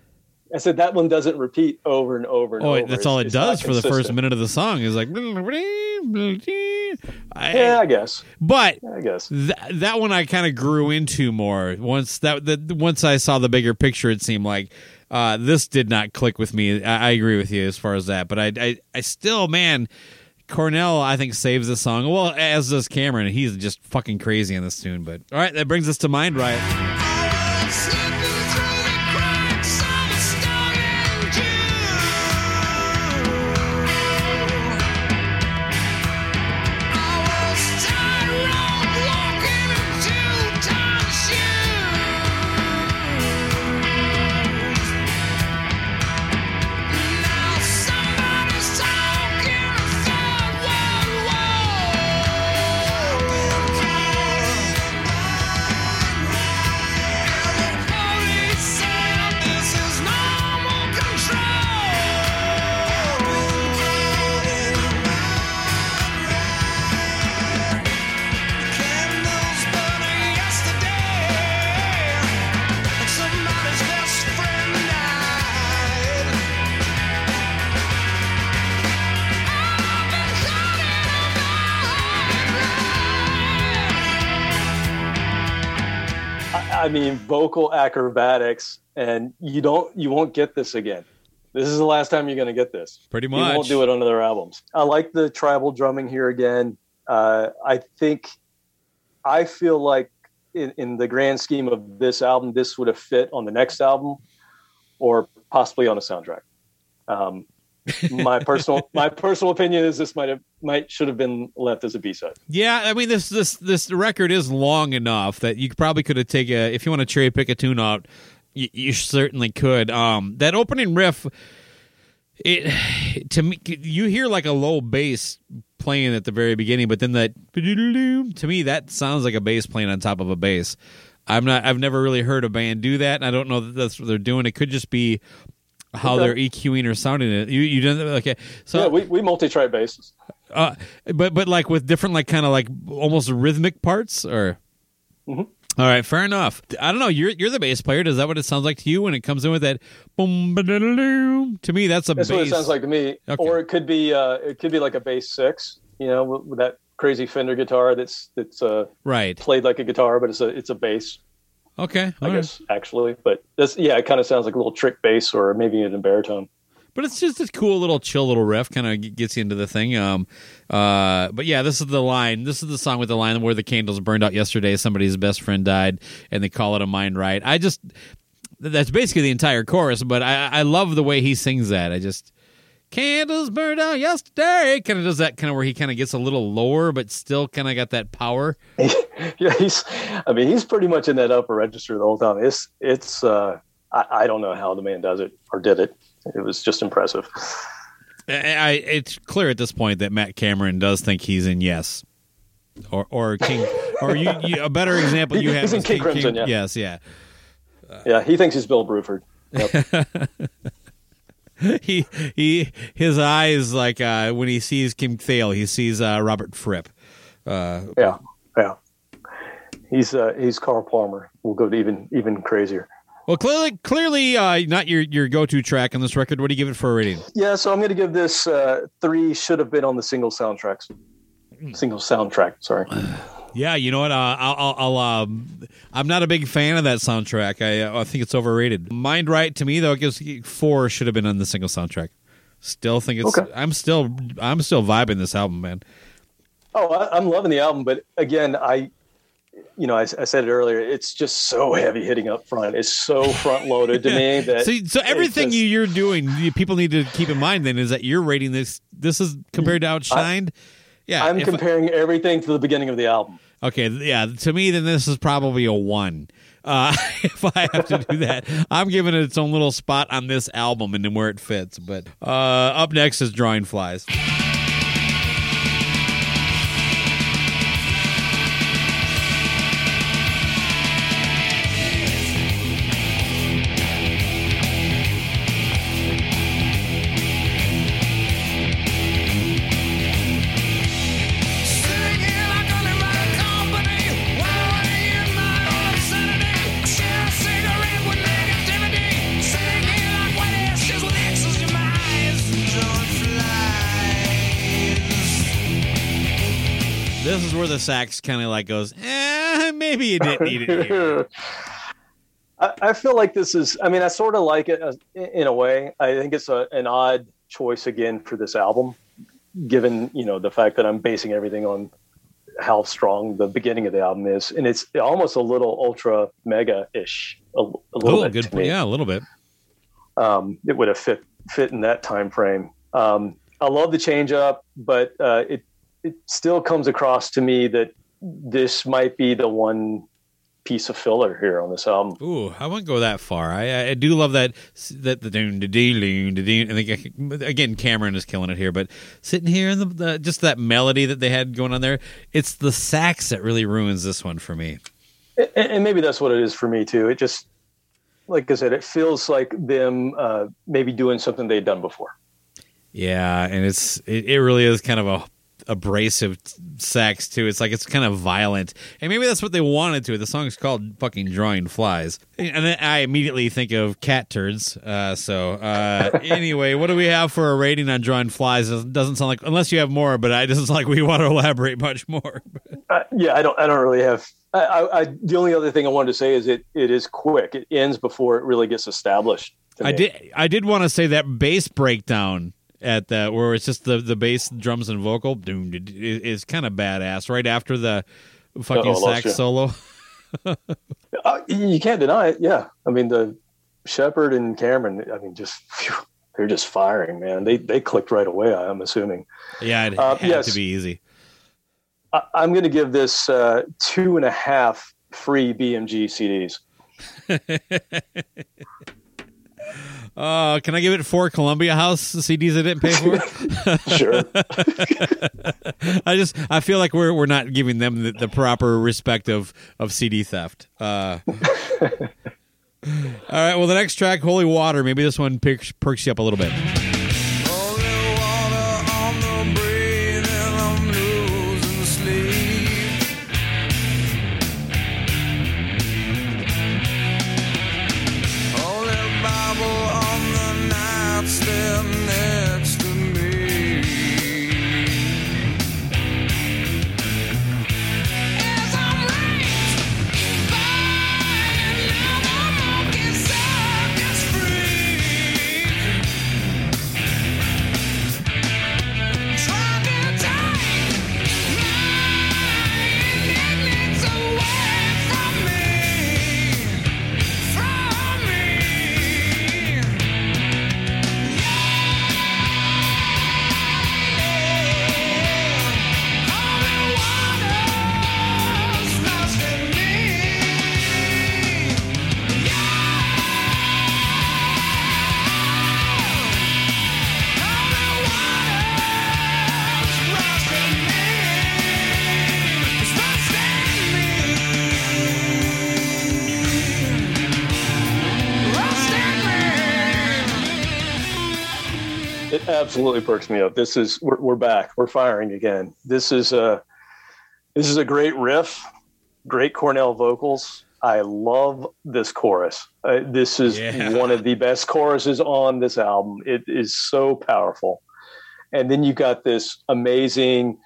I said that one doesn't repeat over and over and Oh, over. that's all it does for the first minute of the song is like. I, Yeah, I guess. But I guess. th- that one I kind of grew into more once that the, once I saw the bigger picture. It seemed like uh, this did not click with me. I, I agree with you as far as that, but I, I I still man. Cornell, I think, saves the song. Well, as does Cameron. He's just fucking crazy in this tune. But all right, that brings us to Mind Right. Vocal acrobatics, and you don't, you won't get this again. This is the last time you're going to get this. Pretty much, You won't do it on other albums. I like the tribal drumming here again. Uh, I think, I feel like in, in the grand scheme of this album, this would have fit on the next album, or possibly on a soundtrack. Um, my personal my personal opinion is this might have might should have been left as a B side. Yeah, I mean this this this record is long enough that you probably could have taken a, if you want to cherry pick a tune out, you, you certainly could. Um, that opening riff, it to me you hear like a low bass playing at the very beginning, but then that to me that sounds like a bass playing on top of a bass. I'm not. I've never really heard a band do that, and I don't know that that's what they're doing. It could just be how Okay. they're EQing or sounding it. You you didn't okay. So yeah, we, we multi-track basses. uh, but but like with different like kind of like almost rhythmic parts or. Mhm. All right, fair enough. I don't know. You're you're the bass player. Does that what it sounds like to you when it comes in with that boom? To me, that's a That's bass. what it sounds like to me. Okay. Or it could be uh, it could be like a bass six, you know, with, with that crazy Fender guitar that's that's uh, Right. played like a guitar, but it's a it's a bass, Okay. I right. guess actually. But this yeah, it kind of sounds like a little trick bass or maybe even a baritone. But it's just a cool little chill little riff, kind of gets you into the thing. Um, uh, but yeah, this is the line. This is the song with the line where the candles burned out yesterday. Somebody's best friend died, and they call it a mind right. I just that's basically the entire chorus. But I, I love the way he sings that. I just candles burned out yesterday. Kind of does that kind of where he kind of gets a little lower, but still kind of got that power. yeah, he's I mean he's pretty much in that upper register the whole time. It's it's uh, I, I don't know how the man does it or did it. It was just impressive. I, I, it's clear at this point that Matt Cameron does think he's in Yes, or or King, or you, you a better example you He's have in is King Crimson, yeah. Yes, yeah. Yeah, he thinks he's Bill Bruford. Yep. he he his eyes like uh, when he sees Kim Thayil, he sees uh, Robert Fripp. Uh, yeah, yeah. He's uh, he's Carl Palmer. We'll go to even even crazier. well, clearly, clearly, uh, not your your go to track on this record. What do you give it for a rating? Yeah, so I'm going to give this uh, three. Should have been on the single soundtracks. Singles soundtrack. Sorry. Yeah, you know what? Uh, I'll, I'll, I'll um, I'm not a big fan of that soundtrack. I uh, I think it's overrated. Mind right to me though, it gives four should have been on the Singles soundtrack. Still think it's. Okay. I'm still I'm still vibing this album, man. Oh, I, I'm loving the album, but again, I, you know, I, I said it earlier. It's just so heavy hitting up front. It's so front loaded to me that So, so everything just- you're doing, people need to keep in mind then is that you're rating this. This is compared to Outshined. Yeah, I'm comparing everything to the beginning of the album. Okay, yeah. To me, then this is probably a one. uh, if I have to do that. I'm giving it its own little spot on this album and then where it fits. But uh, up next is Drawing Flies. This is where the sax kind of like goes, eh, maybe you didn't need it here. I, I feel like this is. I mean, I sort of like it as, in a way. I think it's a, an odd choice again for this album, given you know the fact that I'm basing everything on how strong the beginning of the album is, and it's almost a little ultra mega ish. A, a little Oh, bit good. Yeah, a little bit. um, it would have fit fit in that time frame. Um, I love the change up, but uh, it it still comes across to me that this might be the one piece of filler here on this album. Ooh, I wouldn't go that far. I I do love that that the doon da dee loon da dee. I think again Cameron is killing it here, but sitting here in the, the just that melody that they had going on there, it's the sax that really ruins this one for me. and, and maybe that's what it is for me too. It just, like I said, it feels like them uh, maybe doing something they'd done before. Yeah, and it's it, it really is kind of a abrasive sex too. It's like it's kind of violent, and maybe that's what they wanted to. The song's called "fucking Drawing Flies," and then I immediately think of cat turds. Uh, so uh, anyway, what do we have for a rating on "Drawing Flies"? It doesn't sound like unless you have more, but it doesn't sound like we want to elaborate much more. Uh, yeah, I don't. I don't really have. I, I, I, the only other thing I wanted to say is it it is quick. It ends before it really gets established. I did I did want to say that bass breakdown at that where it's just the the bass, drums, and vocal doom, is kind of badass. Right after the fucking sax you. solo. Uh, you can't deny it. Yeah, I mean the Shepherd and Cameron. I mean, just phew, they're just firing, man. They they clicked right away. I'm assuming. Yeah, it Uh, had yes. to be easy. I, I'm going to give this uh, two and a half free BMG CDs. Uh, can I give it four Columbia House CDs I didn't pay for? Sure. I just I feel like we're we're not giving them the, the proper respect of of CD theft. Uh, all right. Well, the next track, Holy Water. Maybe this one perks, perks you up a little bit. Absolutely perks me up. This is we're, we're back. We're firing again. This is a this is a great riff, great Cornell vocals. I love this chorus. Uh, this is Yeah. one of the best choruses on this album. It is so powerful. And then you got this amazing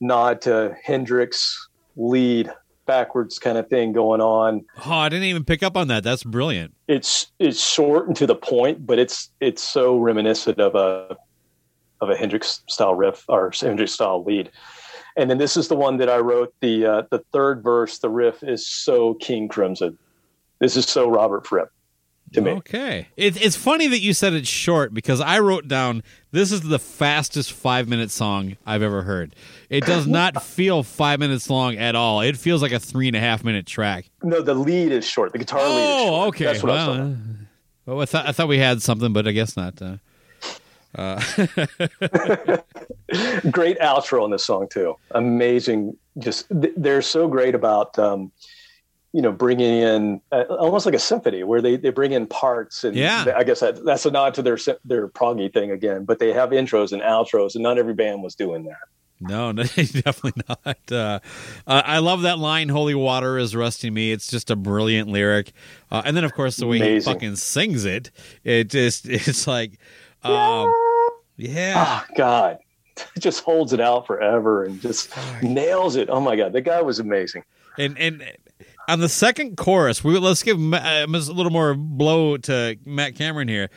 nod to Hendrix lead backwards kind of thing going on Oh, I didn't even pick up on that. That's brilliant. it's it's short and to the point, but it's it's so reminiscent of a of a Hendrix style riff or Hendrix style lead. And then this is the one that I wrote. The uh, the third verse, the riff is so King Crimson. This is so Robert Fripp. to me. Okay. It, it's funny that you said it's short because I wrote down this is the fastest five minute song I've ever heard. It does not feel five minutes long at all. It feels like a three and a half minute track. No, the lead is short. The guitar lead is Oh, okay. That's what I was talking Well, about. uh, well, I thought I thought we had something, but I guess not. Uh, uh, great outro on this song too. Amazing. Just they're so great about um, you know bringing in uh, almost like a symphony where they, they bring in parts and Yeah. I guess that, that's a nod to their sy- their proggy thing again. But they have intros and outros, and not every band was doing that. no, no, definitely not. Uh, uh, I love that line. "Holy water is rusting me." It's just a brilliant lyric, uh, and then of course the way he fucking sings it. It just it's like, um, yeah. Oh God, it just holds it out forever and just nails it. Oh my God, the guy was amazing. And and on the second chorus, we let's give uh, a little more blow to Matt Cameron here.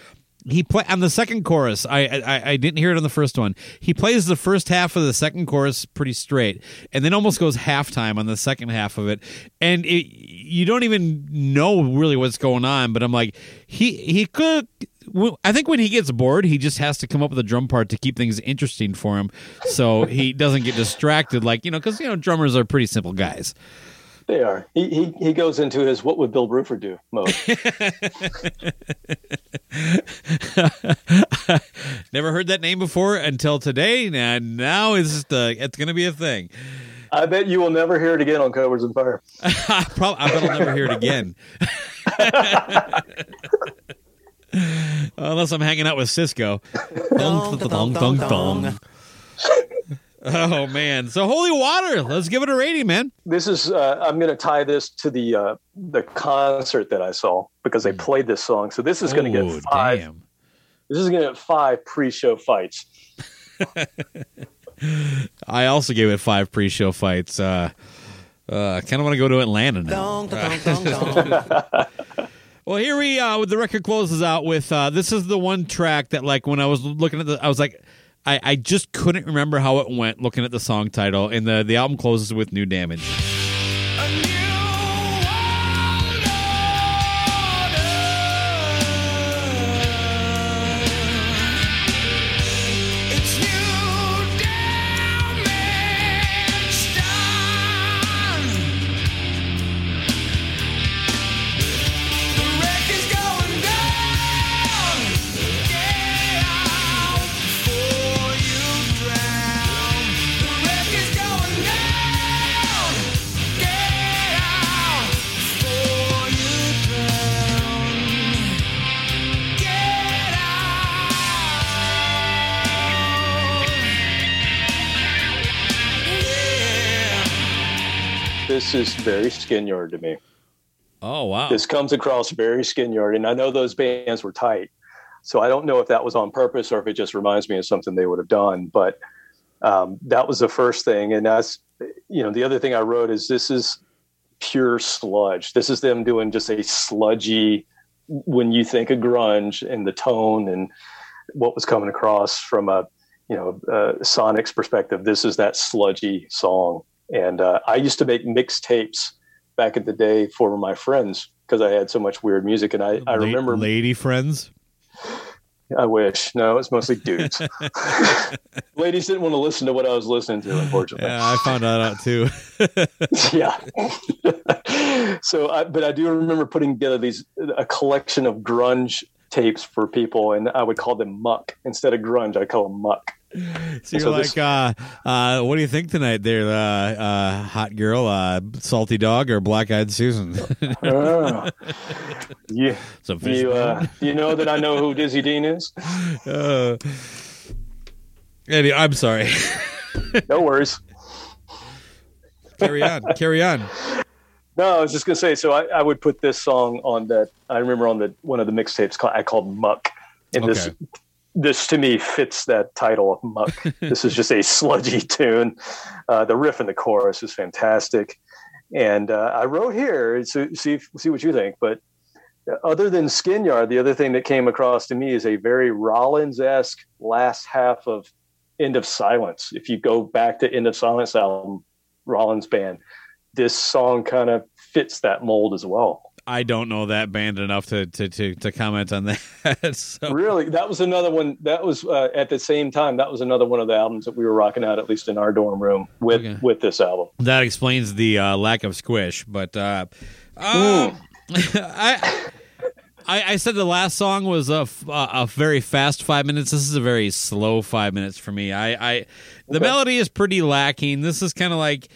He play on the second chorus. I, I I didn't hear it on the first one. He plays the first half of the second chorus pretty straight, and then almost goes halftime on the second half of it. And it, you don't even know really what's going on. But I'm like, he he could. I think when he gets bored, he just has to come up with a drum part to keep things interesting for him, so he doesn't get distracted. Like you know, because you know drummers are pretty simple guys. They are. He he, he goes into his "What would Bill Bruford do?" mode. Never heard that name before until today, and now it's just, uh, it's going to be a thing. I bet you will never hear it again on Covers and Fire. I Probably, I bet I'll never hear it again. Unless I'm hanging out with Sisqo. Oh man! So holy water. Let's give it a rating, man. This is. Uh, I'm going to tie this to the uh, the concert that I saw because they played this song. So this is going to Oh, get five. damn. This is going to get five pre-show fights. I also gave it five pre-show fights. Uh, uh, kind of want to go to Atlanta now. Well, here we uh with the record closes out with uh this is the one track that like when I was looking at the I was like I, I just couldn't remember how it went looking at the song title and the the album closes with new damage. This is very skin yard to me. Oh wow. This comes across very skin yard, and I know those bands were tight, so I don't know if that was on purpose or if it just reminds me of something they would have done. But um, that was the first thing, and that's you know the other thing I wrote is this is pure sludge. This is them doing just a sludgy. When you think of grunge and the tone and what was coming across from a you know uh, Sonic's perspective, this is that sludgy song. And uh, I used to make mixtapes back in the day for my friends because I had so much weird music, and I, I La- remember. lady friends. I wish no, it's mostly dudes. Ladies didn't want to listen to what I was listening to, unfortunately. Yeah, I found that out too. yeah. so, I, but I do remember putting together these a collection of grunge tapes for people, and I would call them muck instead of grunge. I call them muck. So you're So like, this- uh, uh, what do you think tonight, there, uh, uh, hot girl, uh, salty dog, or black eyed Susan? Oh. you, you, uh, you know that I know who Dizzy Dean is. Uh, anyway, I'm sorry. No worries. carry on, carry on. No, I was just gonna say. So I, I would put this song on that. I remember on the one of the mixtapes ca- I called Muck, and this Okay. this to me fits that title of Muck. this is just a sludgy tune. Uh, the riff and the chorus is fantastic, and uh, I wrote here. So see see what you think. But other than Skinyard, the other thing that came across to me is a very Rollins esque last half of End of Silence. If you go back to End of Silence album, Rollins band, this song kind of fits that mold as well. I don't know that band enough to to to, to comment on that. so, Really, that was another one. That was uh, at the same time. That was another one of the albums that we were rocking out, at least in our dorm room, with Okay. with this album. that explains the uh, lack of squish. But uh, uh, I, I I said the last song was a, a very fast five minutes. This is a very slow five minutes for me. I, I the melody is pretty lacking. This is kind of like.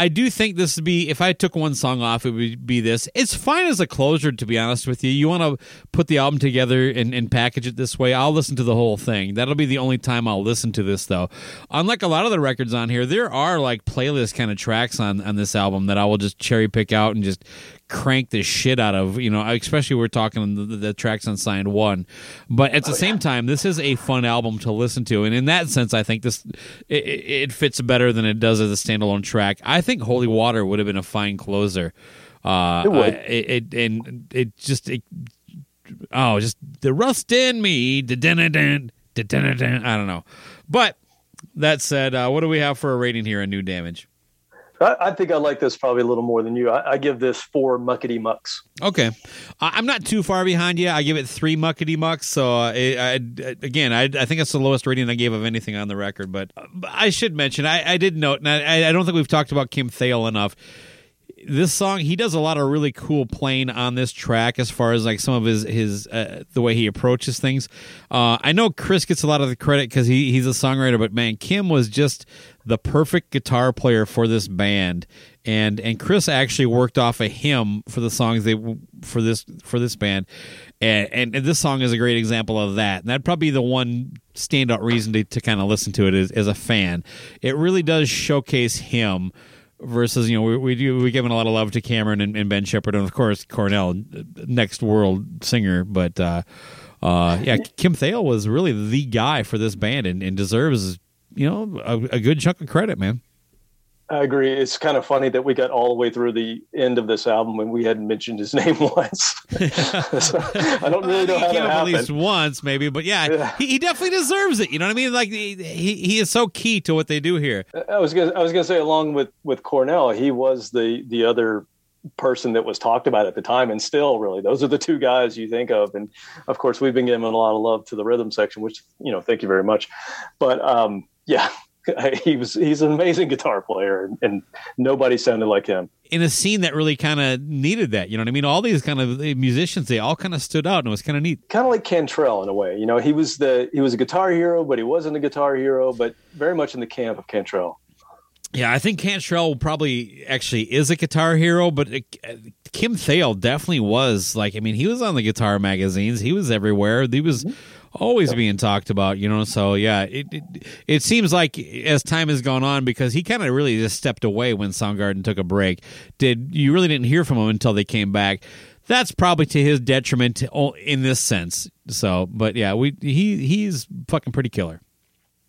I do think this would be if I took one song off, it would be this. It's fine as a closure, to be honest with you. You want to put the album together and, and package it this way. I'll listen to the whole thing. That'll be the only time I'll listen to this, though. Unlike a lot of the records on here, there are like playlist kind of tracks on on this album that I will just cherry pick out and just crank the shit out of. You know, especially we're talking the, the tracks on Signed One. But at the same time, this is a fun album to listen to, and in that sense, I think this it, it it fits better than it does as a standalone track. I think Holy Water would have been a fine closer. Uh, It would. I- it, it and it just it, oh, just the rust in me. I don't know, but that said, uh, what do we have for a rating here on New Damage? I, I think I like this probably a little more than you. I, I give this four muckety mucks. Okay, I- I'm not too far behind you. I give it three muckety mucks. So uh, it, I, again, I, think that's the lowest rating I gave of anything on the record. But uh, I should mention, I, did note, and I, I don't think we've talked about Kim Thayil enough. This song, he does a lot of really cool playing on this track, as far as like some of his his uh, the way he approaches things. Uh, I know Chris gets a lot of the credit because he he's a songwriter, but man, Kim was just the perfect guitar player for this band. And and Chris actually worked off a hymn for the songs they for this for this band. And, and and this song is a great example of that. And that'd probably be the one standout reason to, to kind of listen to it as, as a fan. It really does showcase him versus you know we we do we giving a lot of love to Cameron and, and Ben Shepherd and of course Cornell next world singer. But uh uh yeah Kim Thayil was really the guy for this band and, and deserves you know a, a good chunk of credit man I agree. It's kind of funny that we got all the way through the end of this album and we hadn't mentioned his name once. So, I don't really know he how came that up at least once, maybe, but yeah, Yeah. He, he definitely deserves it. You know what I mean? Like he, he he is so key to what they do here. I was gonna I was gonna say along with with Cornell, he was the the other person that was talked about at the time and still really those are the two guys you think of and of course we've been giving a lot of love to the rhythm section which you know thank you very much but um yeah he was he's an amazing guitar player and, and nobody sounded like him In a scene that really kind of needed that, you know what I mean? All these kind of musicians, they all kind of stood out, and it was kind of neat. kind of like Cantrell in a way you know he was the he was a guitar hero but he wasn't a guitar hero but very much in the camp of Cantrell Yeah, I think Cantrell probably actually is a guitar hero, but it, Kim Thayil definitely was. Like, I mean, he was on the guitar magazines. He was everywhere. He was mm-hmm. Always being talked about, you know. So yeah, it it, it seems like as time has gone on, because he kind of really just stepped away when Soundgarden took a break. Did you really didn't hear from him until they came back? That's probably to his detriment oh, in this sense. So, but yeah, we he he's fucking pretty killer.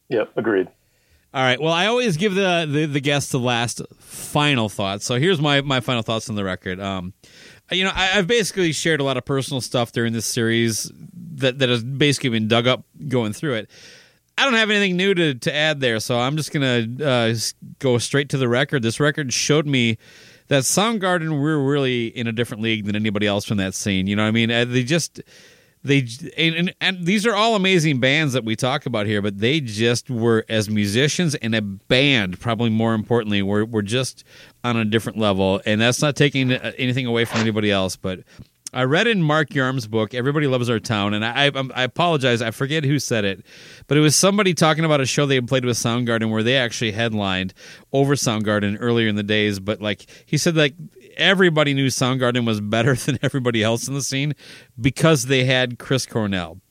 yep agreed All right. Well, I always give the, the the guests the last final thoughts. So here's my my final thoughts on the record. Um, you know, I've basically shared a lot of personal stuff during this series that that has basically been dug up going through it. I don't have anything new to, to add there, so I'm just gonna uh, go straight to the record. This record showed me that Soundgarden we're really in a different league than anybody else from that scene. You know what I mean? Uh, They just they and, and, and these are all amazing bands that we talk about here, but they just were as musicians and a band, probably more importantly, were were just on a different level. And that's not taking uh, anything away from anybody else, but. I read in Mark Yarm's book, "Everybody Loves Our Town," and I, I, um, I apologize, I forget who said it, but it was somebody talking about a show they had played with Soundgarden where they actually headlined over Soundgarden earlier in the days. But like he said, like everybody knew Soundgarden was better than everybody else in the scene because they had Chris Cornell,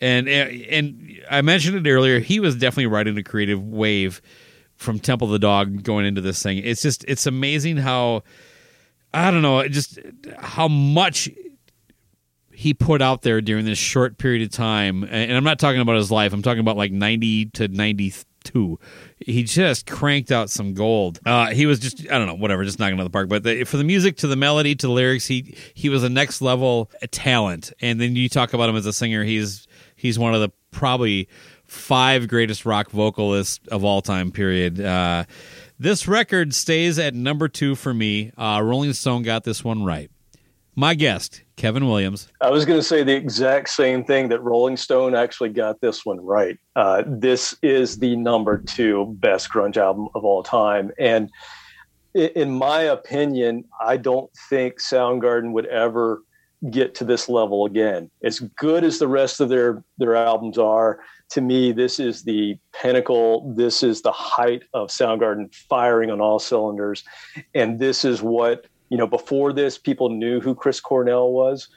and eh, and I mentioned it earlier. He was definitely riding a creative wave from Temple of the Dog going into this thing. It's just it's amazing how I don't know, just how much he put out there during this short period of time. And I'm not talking about his life. I'm talking about like 90 to 92. He just cranked out some gold. Uh, he was just I don't know, whatever, just knocking out the park. But the, for the music, to the melody, to the lyrics, he he was a next level talent. And then you talk about him as a singer. He's he's one of the probably five greatest rock vocalists of all time. Period. Uh, this record stays at number two for me. Uh, Rolling Stone got this one right. My guest, Kevin Williams. I was going to say the exact same thing that Rolling Stone actually got this one right. Uh, this is the number two best grunge album of all time. And in my opinion, I don't think Soundgarden would ever get to this level again. As good as the rest of their, their albums are, to me, this is the pinnacle. This is the height of Soundgarden firing on all cylinders. And this is what, you know, before this, people knew who Chris Cornell was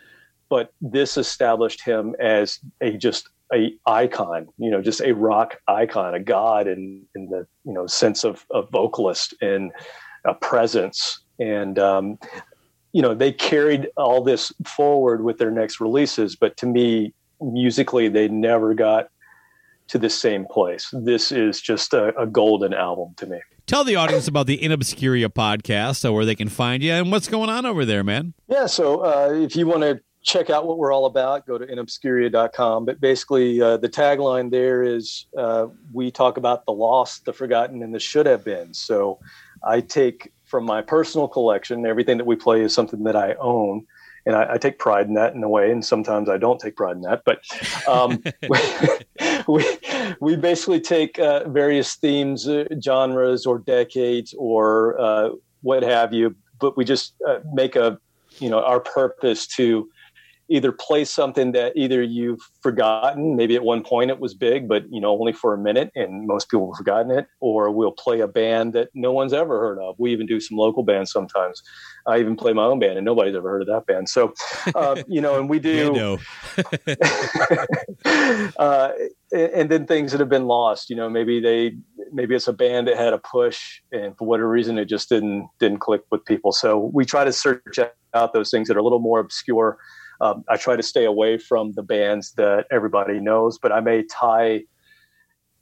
but this established him as a just a icon, you know, just a rock icon, a god in in the you know sense of of vocalist and a presence, and um, you know they carried all this forward with their next releases. But to me, musically, they never got to the same place. This is just a, a golden album to me. Tell the audience about the In Obscuria podcast, uh, where they can find you and what's going on over there, man. Yeah, so uh, if you want to check out what we're all about, go to inobscuria.com. But basically, uh, the tagline there is uh, we talk about the lost, the forgotten, and the should have been. So I take from my personal collection, everything that we play is something that I own. And I, I take pride in that in a way, and sometimes I don't take pride in that. But um, we, we basically take uh, various themes, uh, genres, or decades, or uh, what have you, but we just uh, make a, you know, our purpose to either play something that either you've forgotten, maybe at one point it was big, but you know only for a minute, and most people have forgotten it, or we'll play a band that no one's ever heard of. We even do some local bands sometimes. I even play my own band, and nobody's ever heard of that band. So, uh, you know, and we do. Uh, and then things that have been lost. You know, maybe they maybe it's a band that had a push, and for whatever reason, it just didn't didn't click with people. So we try to search out those things that are a little more obscure. Um, I try to stay away from the bands that everybody knows, but I may tie.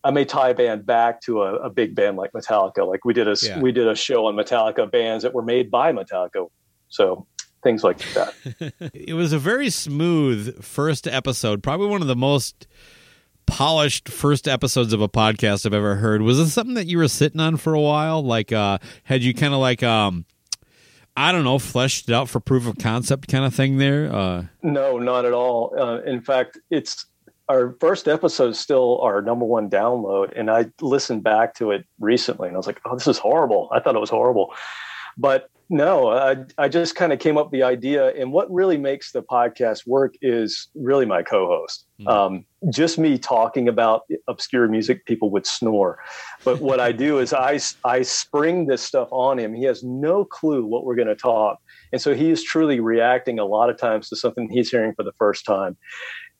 I may tie a band back to a, a big band like Metallica. Like we did a Yeah. we did a show on Metallica bands that were made by Metallica. So things like that. it was a very smooth first episode, probably one of the most polished first episodes of a podcast I've ever heard. Was this something that you were sitting on for a while? Like, uh, had you kind of like, um, I don't know, fleshed it out for proof of concept kind of thing there? Uh, No, not at all. Uh, in fact, it's our first episode is still our number one download, and I listened back to it recently, and I was like, "Oh, this is horrible." I thought it was horrible, but no, I I just kind of came up with the idea, and what really makes the podcast work is really my co-host. Um, just me talking about obscure music, people would snore. But what I do is I I spring this stuff on him. He has no clue what we're going to talk. And so he is truly reacting a lot of times to something he's hearing for the first time.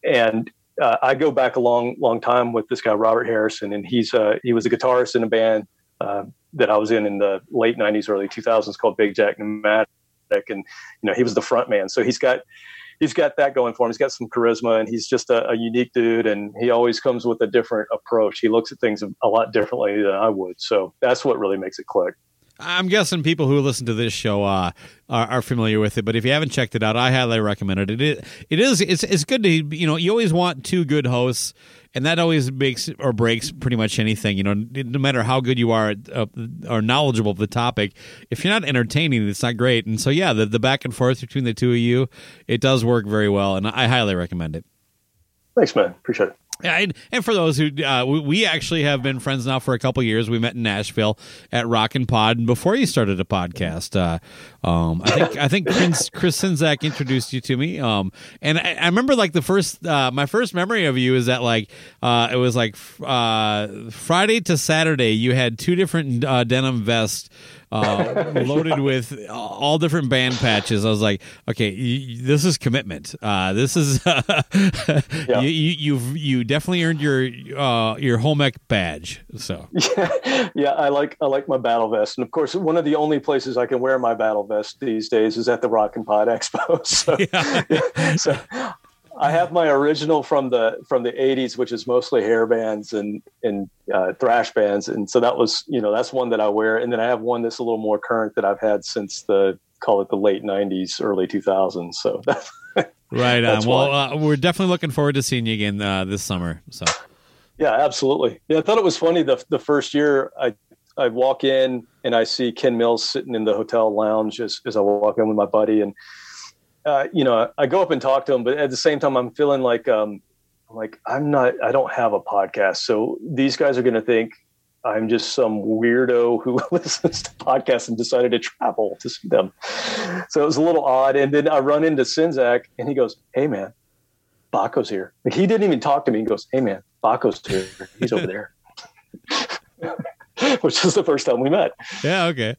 And uh, I go back a long, long time with this guy Robert Harrison, and he's uh, he was a guitarist in a band uh, that I was in in the late '90s, early 2000s called Big Jack Pneumatic, and you know he was the front man. So he's got he's got that going for him. He's got some charisma, and he's just a, a unique dude. And he always comes with a different approach. He looks at things a lot differently than I would. So that's what really makes it click. I'm guessing people who listen to this show uh, are, are familiar with it, but if you haven't checked it out, I highly recommend it. It is, it is it's, it's good to you know you always want two good hosts, and that always makes or breaks pretty much anything. You know, no matter how good you are uh, or knowledgeable of the topic, if you're not entertaining, it's not great. And so yeah, the the back and forth between the two of you, it does work very well, and I highly recommend it. Thanks, man. Appreciate it. And, and for those who uh, we, we actually have been friends now for a couple years. We met in Nashville at Rock and Pod and before you started a podcast. Uh, um, I think I think Chris, Chris Sinzak introduced you to me. Um, and I, I remember like the first uh, my first memory of you is that like uh, it was like uh, Friday to Saturday. You had two different uh, denim vests. Uh, loaded with all different band patches. I was like, okay, y- this is commitment. Uh, this is you, you you've you definitely earned your uh, your home ec badge. So yeah, yeah, I like I like my battle vest, and of course, one of the only places I can wear my battle vest these days is at the Rock and Pod Expo. So, so I have my original from the from the '80s, which is mostly hair bands and and uh, thrash bands, and so that was you know that's one that I wear, and then I have one that's a little more current that I've had since the call it the late '90s, early 2000s. So that's right on. That's Well, uh, we're definitely looking forward to seeing you again uh, this summer. So Yeah, absolutely. Yeah, I thought it was funny. The the first year, I I walk in and I see Ken Mills sitting in the hotel lounge as, as I walk in with my buddy, and uh, you know, I go up and talk to them, but at the same time, I'm feeling like, um, like I'm not, I don't have a podcast. So these guys are going to think I'm just some weirdo who listens to podcasts and decided to travel to see them. So it was a little odd. And then I run into Sinzak and he goes, Hey man, Bakko's here. Like, he didn't even talk to me. He goes, Hey man, Bakko's here. He's over there. Which is the first time we met. Yeah, okay.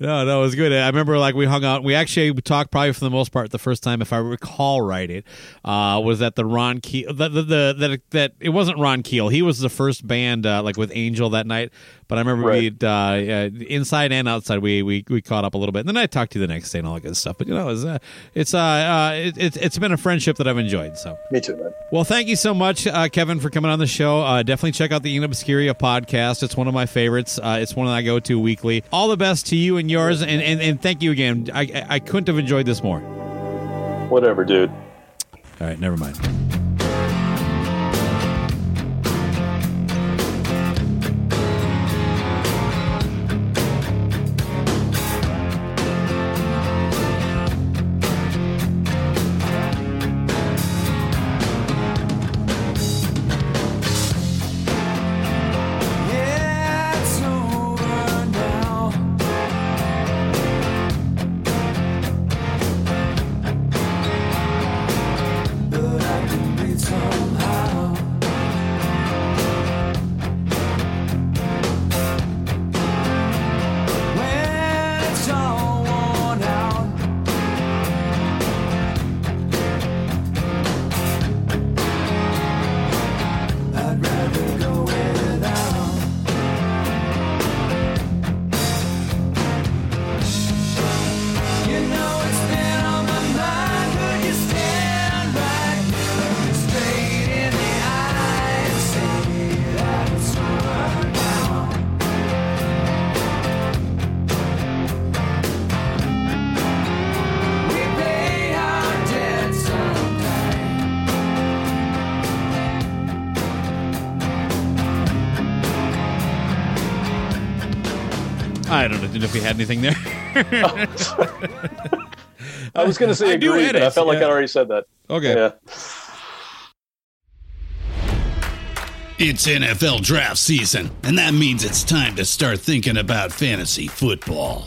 No, no, it was good. I remember like we hung out. We actually talked probably for the most part the first time, if I recall right, it uh, was at the Ron Keel. The, the, the, that that it wasn't Ron Keel. He was the first band uh, like with Angel that night. But I remember Right. we uh, uh, inside and outside we, we we caught up a little bit. And then I talked to you the next day and all that good stuff. But you know, it's uh, it's uh, uh it, it's it's been a friendship that I've enjoyed. So Me too, man. well, thank you so much, uh, Kevin, for coming on the show. Uh, definitely check out the In Obscuria podcast. It's one of my favorites. Uh, it's one that I go to weekly. All the best to you and yours, and, and, and thank you again. I I couldn't have enjoyed this more. Whatever, dude. All right, never mind. Anything there. I was going to say I do agree, but I edit, felt like yeah. I already said that. Okay. Yeah. It's NFL draft season, and that means it's time to start thinking about fantasy football.